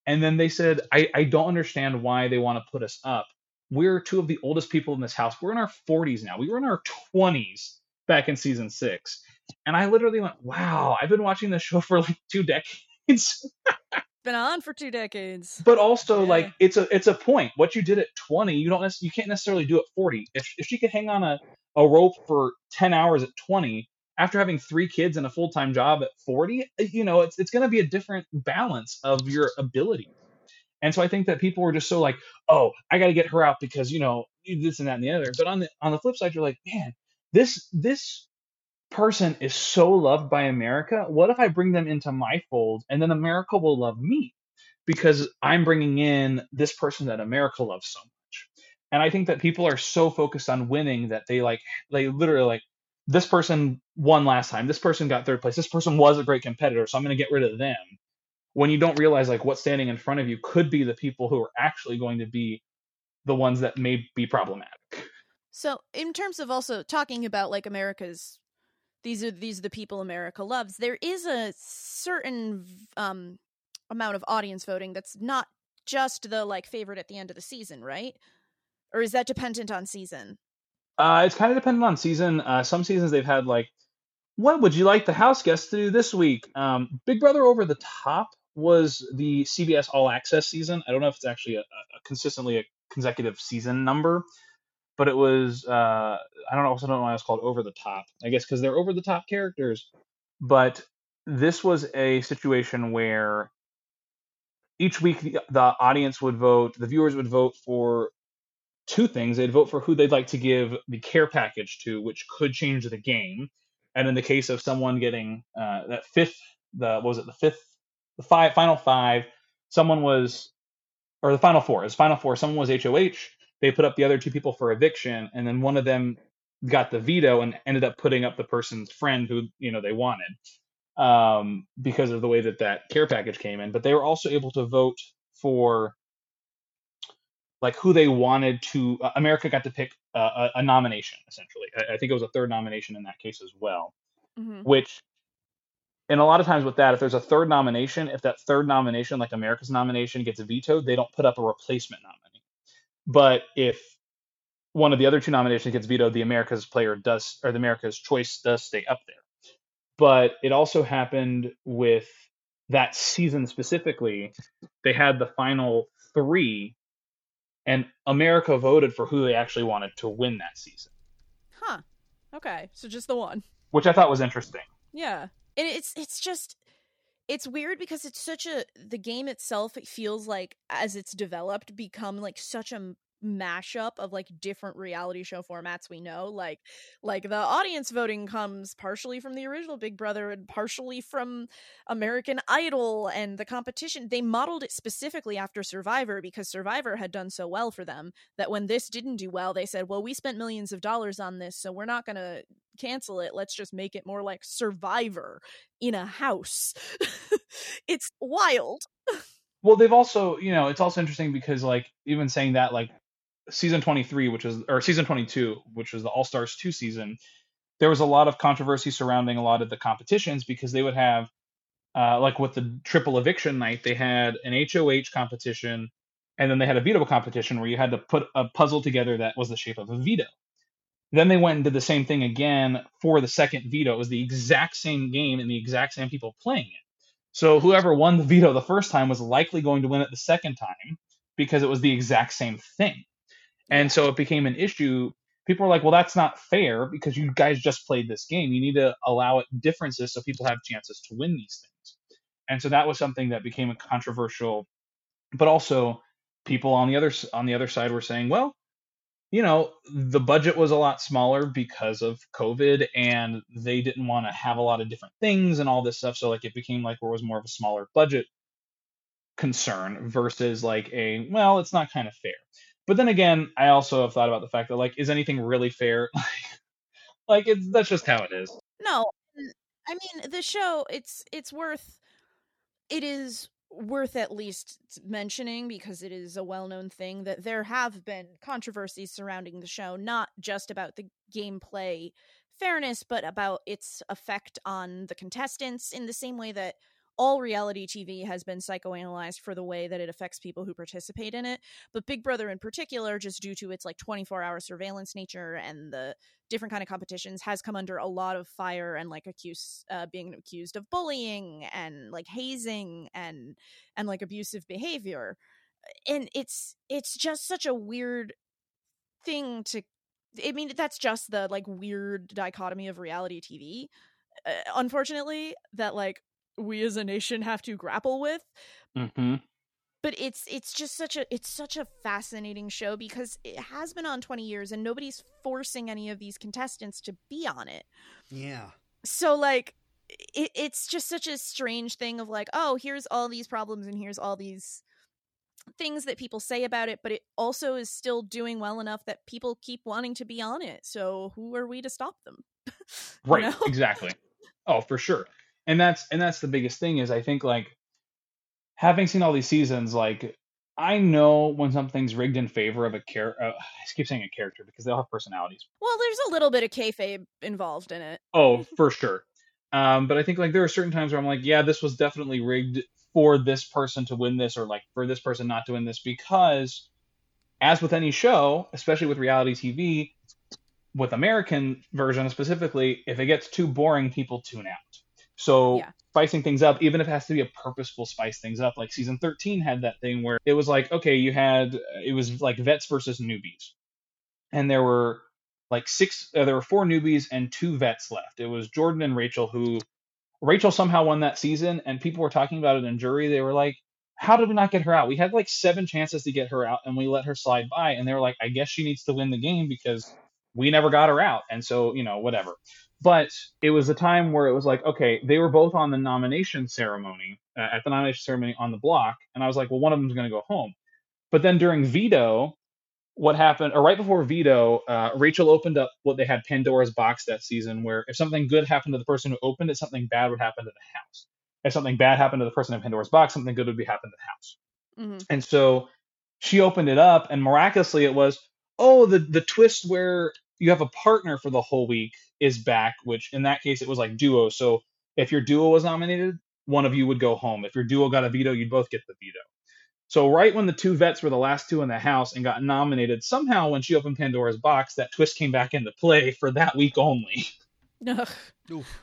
and then they said, I, I don't understand why they want to put us up. We're two of the oldest people in this house. We're in our 40s now. We were in our 20s back in season six. And I literally went, wow, I've been watching this show for like two decades. Been on for two decades. but also Yeah. like it's a it's a point. What you did at 20, you don't you can't necessarily do at 40. If if she could hang on a, a rope for 10 hours at 20 after having three kids and a full-time job at 40, you know, it's it's going to be a different balance of your ability. And so I think that people were just so like, oh, I got to get her out because you know this and that and the other. But on the on the flip side, you're like, man, this this person is so loved by America. What if I bring them into my fold and then America will love me because I'm bringing in this person that America loves so much. And I think that people are so focused on winning that they like they literally like this person won last time. This person got third place. This person was a great competitor, so I'm going to get rid of them. When you don't realize like what's standing in front of you could be the people who are actually going to be the ones that may be problematic. So, in terms of also talking about like America's, these are these are the people America loves. There is a certain um amount of audience voting that's not just the like favorite at the end of the season, right? Or is that dependent on season? Uh, it's kind of dependent on season. Uh, some seasons they've had like, what would you like the house guests to do this week? Um, Big Brother Over the Top was the CBS All Access season. I don't know if it's actually a, a consistently a consecutive season number, but it was. Uh, I don't. Also don't know why it's called Over the Top. I guess because they're over the top characters. But this was a situation where each week the, the audience would vote, the viewers would vote for two things. They'd vote for who they'd like to give the care package to, which could change the game. And in the case of someone getting uh, that fifth, the was it the fifth, the five final five, someone was, or the final four, was final four. Someone was HOH. They put up the other two people for eviction, and then one of them got the veto and ended up putting up the person's friend who you know they wanted um, because of the way that that care package came in. But they were also able to vote for like who they wanted to. Uh, America got to pick uh, a, a nomination essentially. I, I think it was a third nomination in that case as well, Mm-hmm. which. And a lot of times with that, if there's a third nomination, if that third nomination, like America's nomination, gets vetoed, they don't put up a replacement nominee. But if one of the other two nominations gets vetoed, the America's player does, or the America's choice does stay up there. but it also happened with that season specifically. They had the final three, and America voted for who they actually wanted to win that season, Huh. Okay. So just the one. which I thought was interesting. Yeah. And it's it's just it's weird because it's such a the game itself it feels like as it's developed become like such a mashup of like different reality show formats we know like like the audience voting comes partially from the original big brother and partially from american idol and the competition. They modeled it specifically after survivor because survivor had done so well for them that when this didn't do well they said well we spent millions of dollars on this so we're not going to cancel it. Let's just make it more like survivor in a house. It's wild. Well, they've also, you know, it's also interesting because like even saying that like season 23, which was or season 22, which was the All Stars 2 season, there was a lot of controversy surrounding a lot of the competitions because they would have uh, like with the triple eviction night, they had an HOH competition and then they had a veto competition where you had to put a puzzle together that was the shape of a veto. Then they went and did the same thing again for the second veto. It was the exact same game and the exact same people playing it. So whoever won the veto the first time was likely going to win it the second time because it was the exact same thing. And so it became an issue. People were like, well, that's not fair because you guys just played this game. You need to allow it differences so people have chances to win these things. And so that was something that became a controversial, but also people on the other on the other side were saying, well, you know, the budget was a lot smaller because of COVID and they didn't want to have a lot of different things and all this stuff. So like it became like there was more of a smaller budget concern versus like a well, it's not kind of fair. But then again, I also have thought about the fact that like is anything really fair? like it's that's just how it is. No, I mean the show. It's it's worth. It is worth at least mentioning because it is a well-known thing that there have been controversies surrounding the show, not just about the gameplay fairness, but about its effect on the contestants. In the same way that all reality TV has been psychoanalyzed for the way that it affects people who participate in it. But Big Brother, in particular, just due to its like 24 hour surveillance nature and the different kind of competitions, has come under a lot of fire and like accused uh, being accused of bullying and like hazing and and like abusive behavior. And it's it's just such a weird thing to. I mean, that's just the like weird dichotomy of reality TV. Uh, unfortunately, that like we as a nation have to grapple with Mm-hmm. but it's it's just such a it's such a fascinating show because it has been on 20 years and nobody's forcing any of these contestants to be on it Yeah. so like it, it's just such a strange thing of like oh here's all these problems and here's all these things that people say about it but it also is still doing well enough that people keep wanting to be on it so who are we to stop them You Right, know? exactly. Oh, for sure. And that's and that's the biggest thing is I think like having seen all these seasons, like I know when something's rigged in favor of a character. Uh, I keep saying a character because they all have personalities. well there's a little bit of kayfabe involved in it Oh, for sure. Um, but I think like there are certain times where I'm like, yeah, this was definitely rigged for this person to win this, or like for this person not to win this, because as with any show, especially with reality TV, with American version specifically, if it gets too boring, people tune out. So Yeah. spicing things up, even if it has to be a purposeful spice things up, like season 13 had that thing where it was like, okay, you had it was like vets versus newbies, and there were like six, uh, there were four newbies and two vets left. It was Jordan and Rachel who Rachel somehow won that season, and people were talking about it in jury. They were like, "How did we not get her out? We had like seven chances to get her out, and we let her slide by." And they were like, "I guess she needs to win the game because we never got her out." And so, you know, whatever. But it was a time where it was like, okay, they were both on the nomination ceremony uh, at the nomination ceremony on the block, and I was like, well, one of them's going to go home. But then during veto, what happened, or right before veto, uh, Rachel opened up what they had Pandora's box that season, where if something good happened to the person who opened it, something bad would happen to the house. If something bad happened to the person in Pandora's box, something good would be happen to the house. hmm And so she opened it up, and miraculously, it was oh the the twist where you have a partner for the whole week is back. Which in that case, it was like duo. So if your duo was nominated, one of you would go home. If your duo got a veto, you'd both get the veto. So right when the two vets were the last two in the house and got nominated, somehow when she opened Pandora's box, that twist came back into play for that week only. Ugh.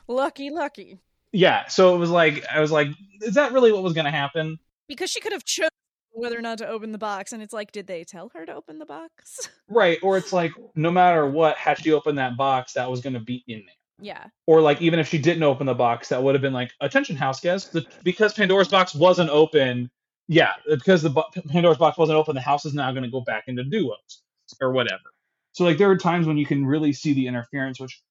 Lucky, lucky. Yeah, so it was like I was like, is that really what was going to happen? Because she could have chosen whether or not to open the box, and it's like, did they tell her to open the box? Right, or it's like no matter what, had she opened that box, that was going to be in there. yeah. Or like even if she didn't open the box, that would have been like, attention, house guests, the, because Pandora's box wasn't open. Yeah, because the bo- Pandora's box wasn't open, the house is now going to go back into duos or whatever. So like there are times when you can really see the interference, which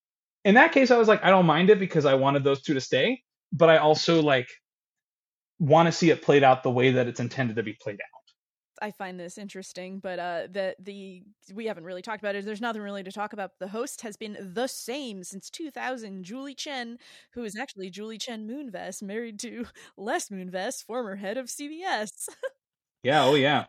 in that case I was like, I don't mind it because I wanted those two to stay, but I also like want to see it played out the way that it's intended to be played out. I find this interesting, but uh, the the we haven't really talked about it. There's nothing really to talk about. The host has been the same since 2000. Julie Chen, who is actually Julie Chen Moonves, married to Les Moonves, former head of CBS. Yeah, oh yeah.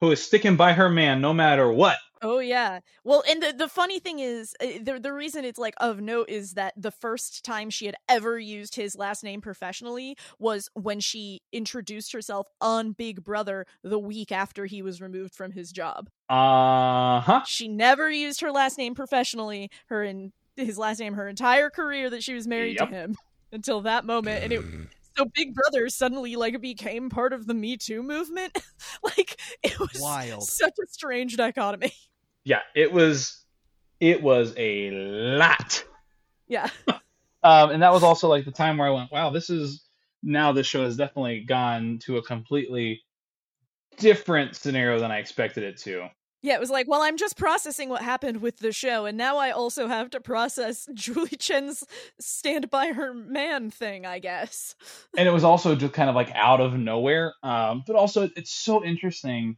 Who is sticking by her man no matter what. Oh yeah. Well, and the the funny thing is, uh, the the reason it's like of note is that the first time she had ever used his last name professionally was when she introduced herself on Big Brother the week after he was removed from his job. Uh huh. She never used her last name professionally. Her in his last name her entire career that she was married Yep. to him until that moment, and it. So Big Brother suddenly like became part of the Me Too movement. like it was Wild. such a strange dichotomy. Yeah, it was it was a lot. Yeah. Um, and that was also like the time where I went, wow, this is now this show has definitely gone to a completely different scenario than I expected it to. Yeah, it was like, well, I'm just processing what happened with the show, and now I also have to process Julie Chen's stand by her man thing, I guess. and it was also just kind of like out of nowhere. Um, but also it's so interesting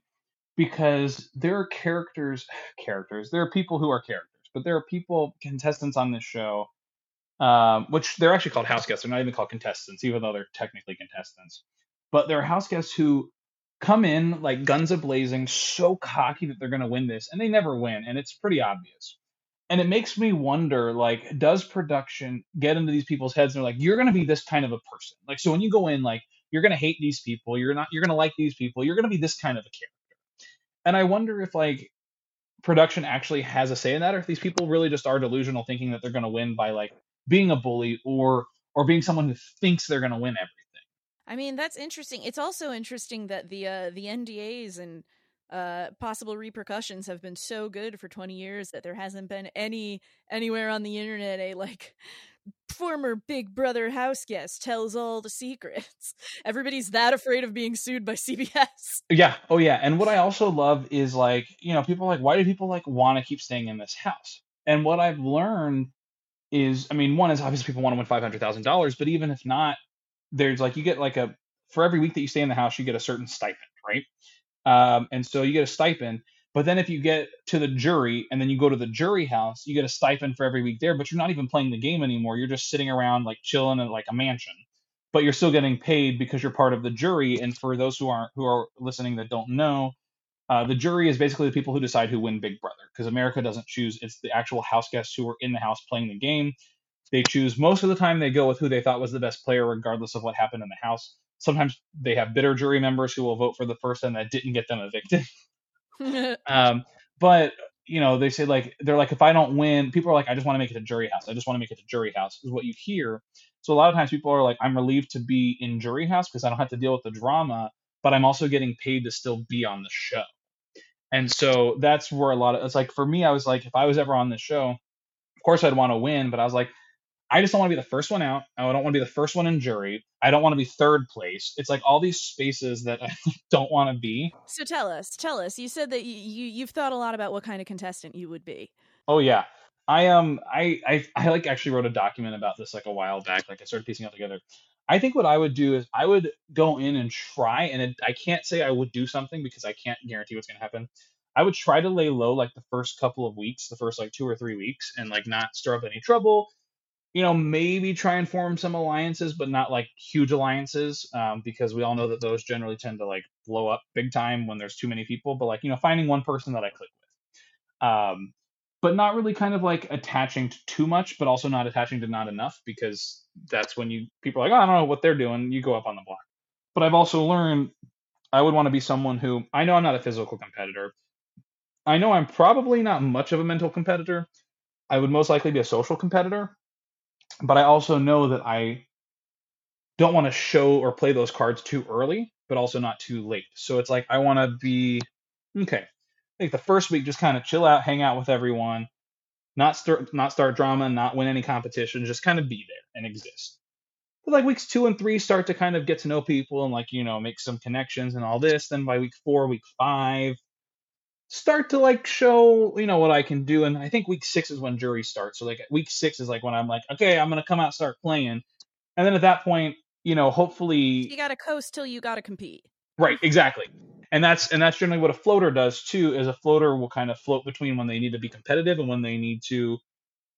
because there are characters, characters. There are people who are characters, but there are people, contestants on this show, um, which they're actually called house guests. They're not even called contestants, even though they're technically contestants. But there are house guests who come in like guns a blazing, so cocky that they're going to win this, and they never win, and it's pretty obvious. And it makes me wonder, like, does production get into these people's heads and they're like, you're going to be this kind of a person? Like, so when you go in, like, you're going to hate these people, you're not, you're going to like these people, you're going to be this kind of a character. And I wonder if like production actually has a say in that, or if these people really just are delusional, thinking that they're going to win by like being a bully or or being someone who thinks they're going to win everything. I mean, that's interesting. It's also interesting that the uh, the NDAs and uh, possible repercussions have been so good for 20 years that there hasn't been any anywhere on the internet a like former Big Brother house guest tells all the secrets. Everybody's that afraid of being sued by CBS. Yeah. Oh yeah. And what I also love is like, you know, people like, why do people like want to keep staying in this house? And what I've learned is, I mean, one is obviously people want to win five hundred thousand dollars, but even if not, there's like you get like a for every week that you stay in the house, you get a certain stipend, right? Um, and so you get a stipend. But then if you get to the jury and then you go to the jury house, you get a stipend for every week there, but you're not even playing the game anymore. You're just sitting around like chilling in like a mansion. But you're still getting paid because you're part of the jury. And for those who aren't who are listening that don't know, uh, the jury is basically the people who decide who win Big Brother because America doesn't choose. It's the actual house guests who are in the house playing the game. They choose most of the time they go with who they thought was the best player, regardless of what happened in the house. Sometimes they have bitter jury members who will vote for the person that didn't get them evicted. Um, but you know, they say like they're like, if I don't win, people are like, I just want to make it to jury house. I just want to make it to jury house is what you hear. So a lot of times people are like, I'm relieved to be in jury house because I don't have to deal with the drama, but I'm also getting paid to still be on the show. And so that's where a lot of it's like for me, I was like, if I was ever on this show, of course I'd want to win, but I was like, I just don't want to be the first one out. I don't want to be the first one in jury. I don't want to be third place. It's like all these spaces that I don't want to be. so tell us, tell us. You said that you, you you've thought a lot about what kind of contestant you would be. Oh yeah. I um I, I I like actually wrote a document about this like a while back. Like I started piecing it together. I think what I would do is I would go in and try, and it, I can't say I would do something because I can't guarantee what's going to happen. I would try to lay low like the first couple of weeks, the first like two or three weeks, and like not stir up any trouble. You know, maybe try and form some alliances, but not like huge alliances, um, because we all know that those generally tend to like blow up big time when there's too many people. But like you know, finding one person that I click with. Um, but not really kind of like attaching to too much, but also not attaching to not enough because that's when you people are like, oh, I don't know what they're doing. You go up on the block. But I've also learned I would want to be someone who I know I'm not a physical competitor. I know I'm probably not much of a mental competitor. I would most likely be a social competitor. But I also know that I don't want to show or play those cards too early, but also not too late. So it's like I want to be okay. Like the first week, just kind of chill out, hang out with everyone, not start not start drama, not win any competition, just kind of be there and exist. But like weeks two and three start to kind of get to know people and like you know make some connections and all this. Then by week four, week five, start to like show you know what I can do. And I think week six is when jury starts. So like week six is like when I'm like, okay, I'm gonna come out start playing. And then at that point, you know, hopefully You gotta coast till you gotta compete. Right, exactly. And that's and that's generally what a floater does too, is a floater will kind of float between when they need to be competitive and when they need to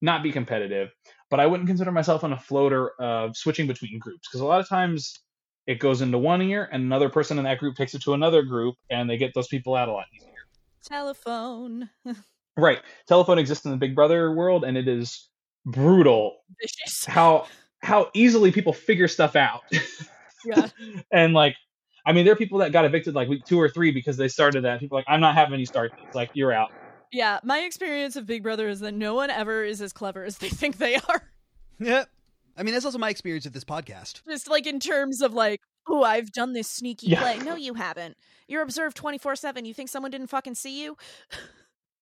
not be competitive. But I wouldn't consider myself on a floater of switching between groups because a lot of times it goes into one ear and another person in that group takes it to another group and they get those people out a lot easier. Telephone. Right. Telephone exists in the Big Brother world and it is brutal Vicious. how how easily people figure stuff out. Yeah. and like I mean, there are people that got evicted like week two or three because they started that. People are like, I'm not having any start this. Like, you're out. Yeah, my experience of Big Brother is that no one ever is as clever as they think they are. Yeah. I mean, that's also my experience of this podcast. Just like in terms of like, oh, I've done this sneaky Yeah. play. No, you haven't. You're observed 24 7. You think someone didn't fucking see you?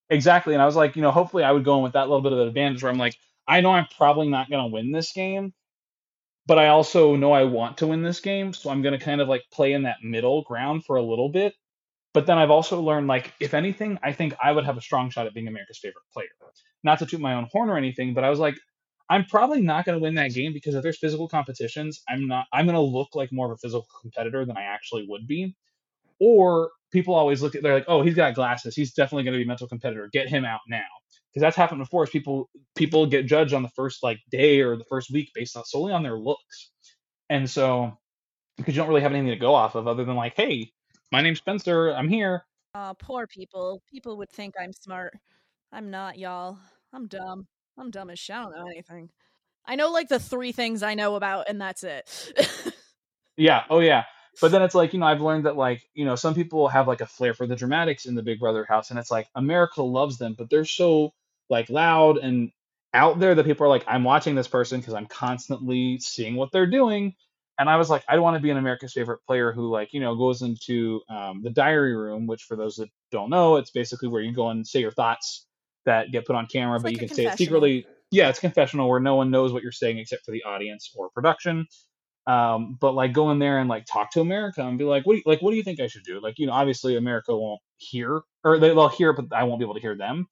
Exactly. And I was like, you know, hopefully I would go in with that little bit of an advantage where I'm like, I know I'm probably not going to win this game, but I also know I want to win this game. So I'm going to kind of like play in that middle ground for a little bit. But then I've also learned, like, if anything, I think I would have a strong shot at being America's favorite player. Not to toot my own horn or anything, but I was like, I'm probably not going to win that game because if there's physical competitions, I'm not. I'm going to look like more of a physical competitor than I actually would be. Or people always look at they're like, oh, he's got glasses. He's definitely going to be a mental competitor. Get him out now because that's happened before. Is people people get judged on the first like day or the first week based on solely on their looks, and so because you don't really have anything to go off of other than like, hey, my name's Spencer. I'm here. Oh, poor people. People would think I'm smart. I'm not, y'all. I'm dumb. I'm dumb as shit. I don't know anything. I know like the three things I know about, and that's it. Yeah. Oh yeah. But then it's like, you know, I've learned that like, you know, some people have like a flair for the dramatics in the Big Brother house and it's like America loves them, but they're so like loud and out there that people are like, I'm watching this person because I'm constantly seeing what they're doing. And I was like, I want to be an America's favorite player who like, you know, goes into um, the diary room, which for those that don't know, it's basically where you go and say your thoughts that get put on camera, It's but like you can say it secretly. Yeah, it's confessional where no one knows what you're saying except for the audience or production. Um but like go in there and like talk to america and be like what do you, like what do you think i should do? Like you know obviously america won't hear or they, they'll hear but i won't be able to hear them.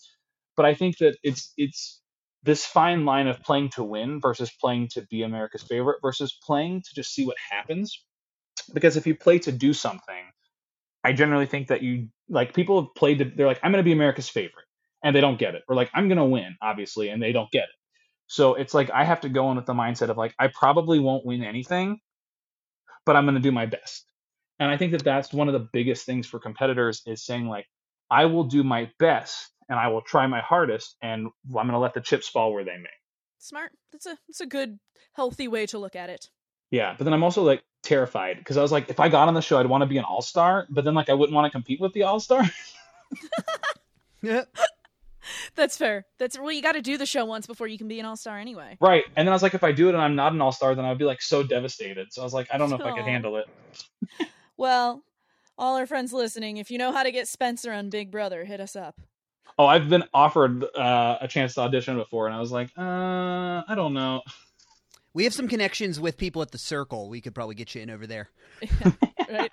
But i think that it's it's this fine line of playing to win versus playing to be america's favorite versus playing to just see what happens. Because if you play to do something i generally think that you like people have played to they're like i'm going to be america's favorite and they don't get it or like i'm going to win obviously and they don't get it so it's like I have to go in with the mindset of like I probably won't win anything, but I'm going to do my best. And I think that that's one of the biggest things for competitors is saying like I will do my best and I will try my hardest and I'm going to let the chips fall where they may. Smart. That's a that's a good, healthy way to look at it. Yeah, but then I'm also like terrified because I was like if I got on the show I'd want to be an all-star, but then like I wouldn't want to compete with the all-star. Yeah. That's fair. That's well, you got to do the show once before you can be an all star anyway. right. And then I was like if I do it and I'm not an all-star then I would be like so devastated. So I was like I don't know if I could handle it. Well, all our friends listening, if you know how to get Spencer on Big Brother, hit us up. Oh, I've been offered uh, a chance to audition before, and I was like, uh, I don't know. We have some connections with people at the Circle. We could probably get you in over there. right?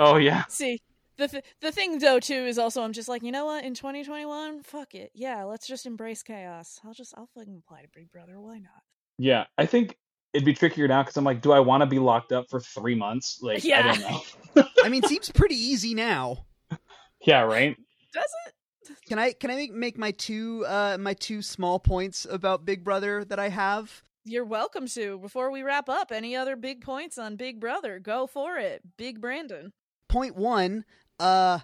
Oh yeah, See, the th- the thing though too is also I'm just like, you know what? In 2021, fuck it. Yeah, let's just embrace chaos. I'll just I'll fucking apply to Big Brother. Why not? yeah. I think it'd be trickier now because I'm like, do I want to be locked up for three months? Like, I Yeah. don't know. I mean, seems pretty easy now. yeah, right. Does it? Can I can I make, make my two uh my two small points about Big Brother that I have? You're welcome to. Before we wrap up, any other big points on Big Brother? Go for it, Big Brandon. Point one, uh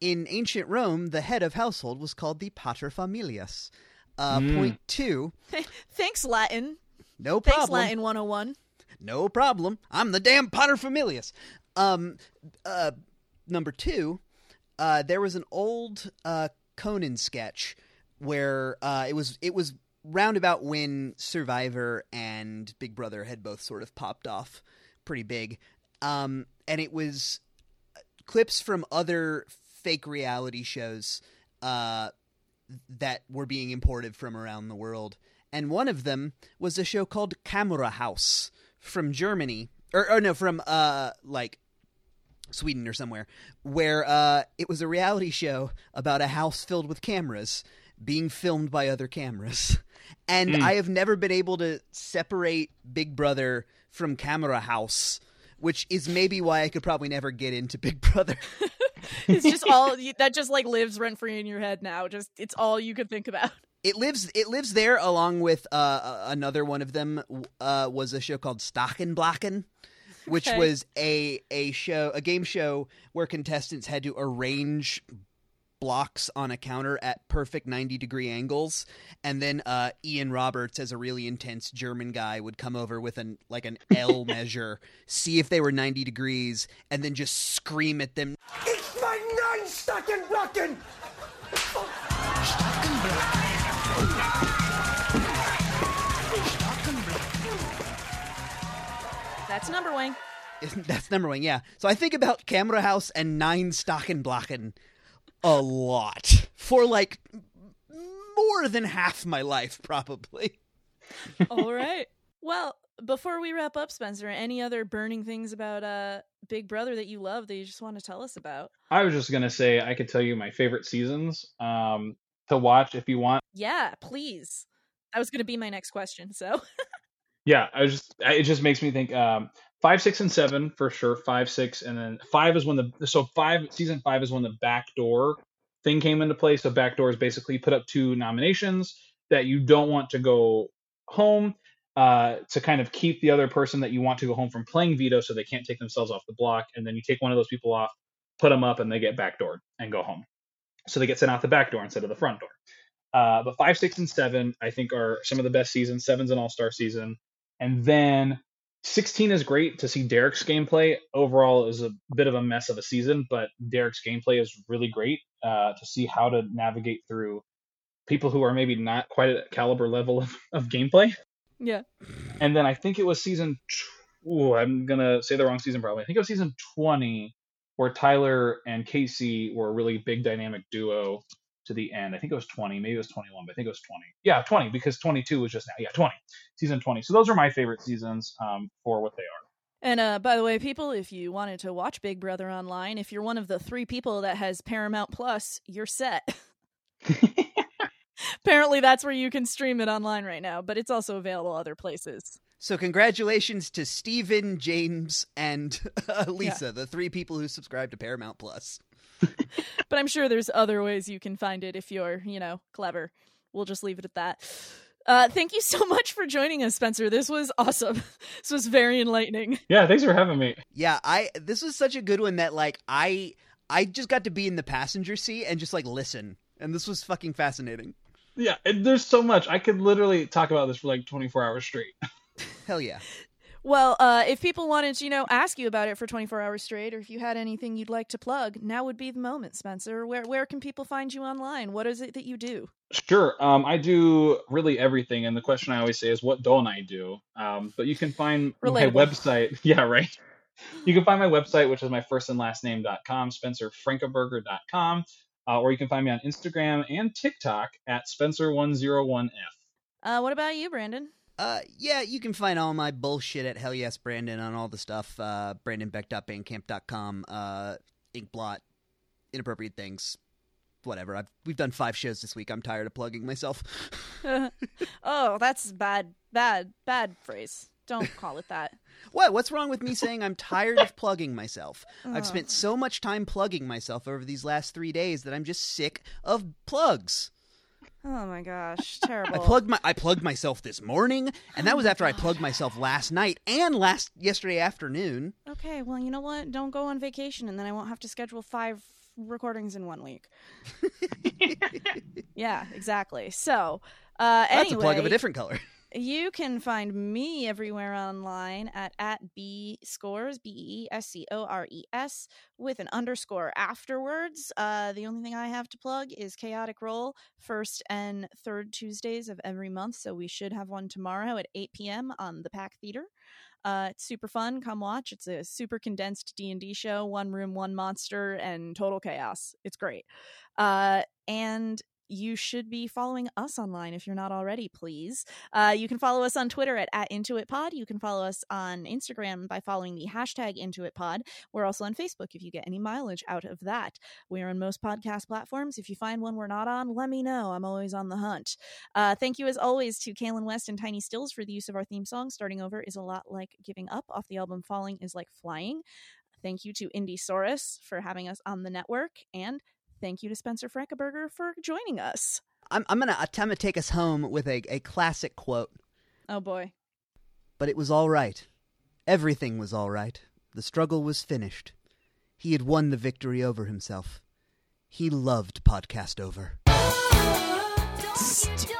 in ancient Rome, the head of household was called the pater familias. Uh Mm. point two, Thanks, Latin. no problem. Thanks, problem. Latin 101. No problem. I'm the damn pater familias. Um uh number 2, uh there was an old uh Conan sketch where uh it was it was roundabout when Survivor and Big Brother had both sort of popped off pretty big. Um, and it was clips from other fake reality shows uh, that were being imported from around the world. And one of them was a show called Camera House from Germany, or, or no, from uh, like Sweden or somewhere, where uh, it was a reality show about a house filled with cameras being filmed by other cameras. And I have never been able to separate Big Brother from Camera House, which is maybe why I could probably never get into Big Brother. It's just all that just like lives rent free in your head now. Just it's all you could think about. it lives it lives there along with uh, another one of them uh, was a show called Stackenblacken which Okay. was a a show a game show where contestants had to arrange blocks on a counter at perfect 90 degree angles and then uh, Ian Roberts as a really intense German guy would come over with an like an L measure see if they were 90 degrees and then just scream at them It's my nine stacking blocking! That's number one. That's number one, yeah. So I think about Camera House and Nine Stockenblacken a lot for like more than half my life, probably. All right. Well, before we wrap up, Spencer, any other burning things about uh Big Brother that you love that you just want to tell us about? I was just gonna say I could tell you my favorite seasons um, to watch if you want. Yeah, please. That was going to be my next question. So, Yeah, I was just it just makes me think um, five, six, and seven for sure. Five, six, and then five is when the so five season five is when the backdoor thing came into play. So backdoor is basically put up two nominations that you don't want to go home uh, to kind of keep the other person that you want to go home from playing veto, so they can't take themselves off the block, and then you take one of those people off, put them up, and they get backdoored and go home. So they get sent out the back door instead of the front door. Uh, but five, six, and seven, I think, are some of the best seasons. Seven's an all star season. And then 16 is great to see Derrick's gameplay. Overall, is a bit of a mess of a season, but Derrick's gameplay is really great uh, to see how to navigate through people who are maybe not quite at caliber level of, of gameplay. yeah. And then I think it was season. Tw- ooh, I'm gonna say the wrong season probably. I think it was season 20 where Tyler and Kaycee were a really big dynamic duo to the end. I think it was 20, maybe it was 21, but I think it was 20. Yeah, 20 because 22 was just now. Yeah, 20, season 20. So those are my favorite seasons um, for what they are. And uh, by the way, people, if you wanted to watch Big Brother online, if you're one of the three people that has Paramount Plus, you're set. Apparently, that's where you can stream it online right now, but it's also available other places. So congratulations to Steven, James, and uh, Lisa, the three people who subscribe to Paramount Plus. But I'm sure there's other ways you can find it if you're, you know, clever. We'll just leave it at that. Uh, thank you so much for joining us, Spencer. This was awesome. This was very enlightening. Yeah, thanks for having me. Yeah, I this was such a good one that like I I just got to be in the passenger seat and just like listen. And this was fucking fascinating. Yeah, and there's so much. I could literally talk about this for like 24 hours straight. Hell yeah. Well, uh, if people wanted to, you know, ask you about it for 24 hours straight, or if you had anything you'd like to plug, now would be the moment, Spencer. Where where can people find you online? What is it that you do? Sure. Um, I do really everything, and the question I always say is, "What don't I do?" Um, but you can find Relatable. my website. Yeah, right. You can find my website, which is my first and last name.com, spencerfrankenberger.com, uh, or you can find me on Instagram and TikTok at Spencer101F. Uh, what about you, Brandon? Uh, yeah, you can find all my bullshit at Hell Yes Brandon on all the stuff. Uh, BrandonBeck.bandcamp.com, uh, Inkblot, inappropriate things, whatever. I've we've done five shows this week. I'm tired of plugging myself. oh, that's bad, bad, bad phrase. Don't call it that. What? What's wrong with me saying I'm tired of plugging myself? I've spent so much time plugging myself over these last three days that I'm just sick of plugs. Oh my gosh, terrible. I plugged my I plugged myself this morning, and that was after I plugged myself last night and last yesterday afternoon. Okay, well, you know what? Don't go on vacation, and then I won't have to schedule five recordings in one week. yeah, exactly. So, uh, That's anyway, a plug of a different color. You can find me everywhere online at at b scores b e s c o r e s with an underscore afterwards. Uh, the only thing I have to plug is Chaotic Roll, first and third Tuesdays of every month. So we should have one tomorrow at 8 p.m. on the Pack Theater. Uh, it's super fun. Come watch. It's a super condensed D and D show. One room, one monster, and total chaos. It's great. Uh, and you should be following us online if you're not already, please. Uh, you can follow us on Twitter at, at IntuitPod. You can follow us on Instagram by following the hashtag IntuitPod. We're also on Facebook if you get any mileage out of that. We're on most podcast platforms. If you find one we're not on, let me know. I'm always on the hunt. Uh, thank you as always to Kalen West and Tiny Stills for the use of our theme song. Starting over is a lot like giving up off the album Falling is like flying. Thank you to Indiesaurus for having us on the network. And thank you to Spencer Frankenberger for joining us. I'm, I'm gonna attempt to take us home with a, a classic quote. Oh boy. But it was all right. Everything was all right. The struggle was finished. He had won the victory over himself. He loved podcast over.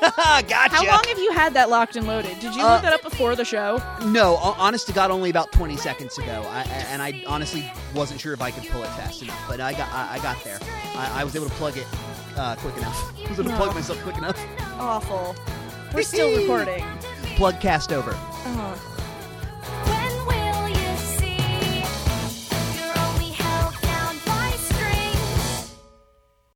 gotcha. How long have you had that locked and loaded? Did you Uh, look that up before the show? No, ho- honest to God, only about 20 seconds ago, I, and I honestly wasn't sure if I could pull it fast enough, but I got I, I got there. I, I was able to plug it uh, quick enough. I was able to plug myself quick enough. Awful. We're still recording. Plug cast over. Oh.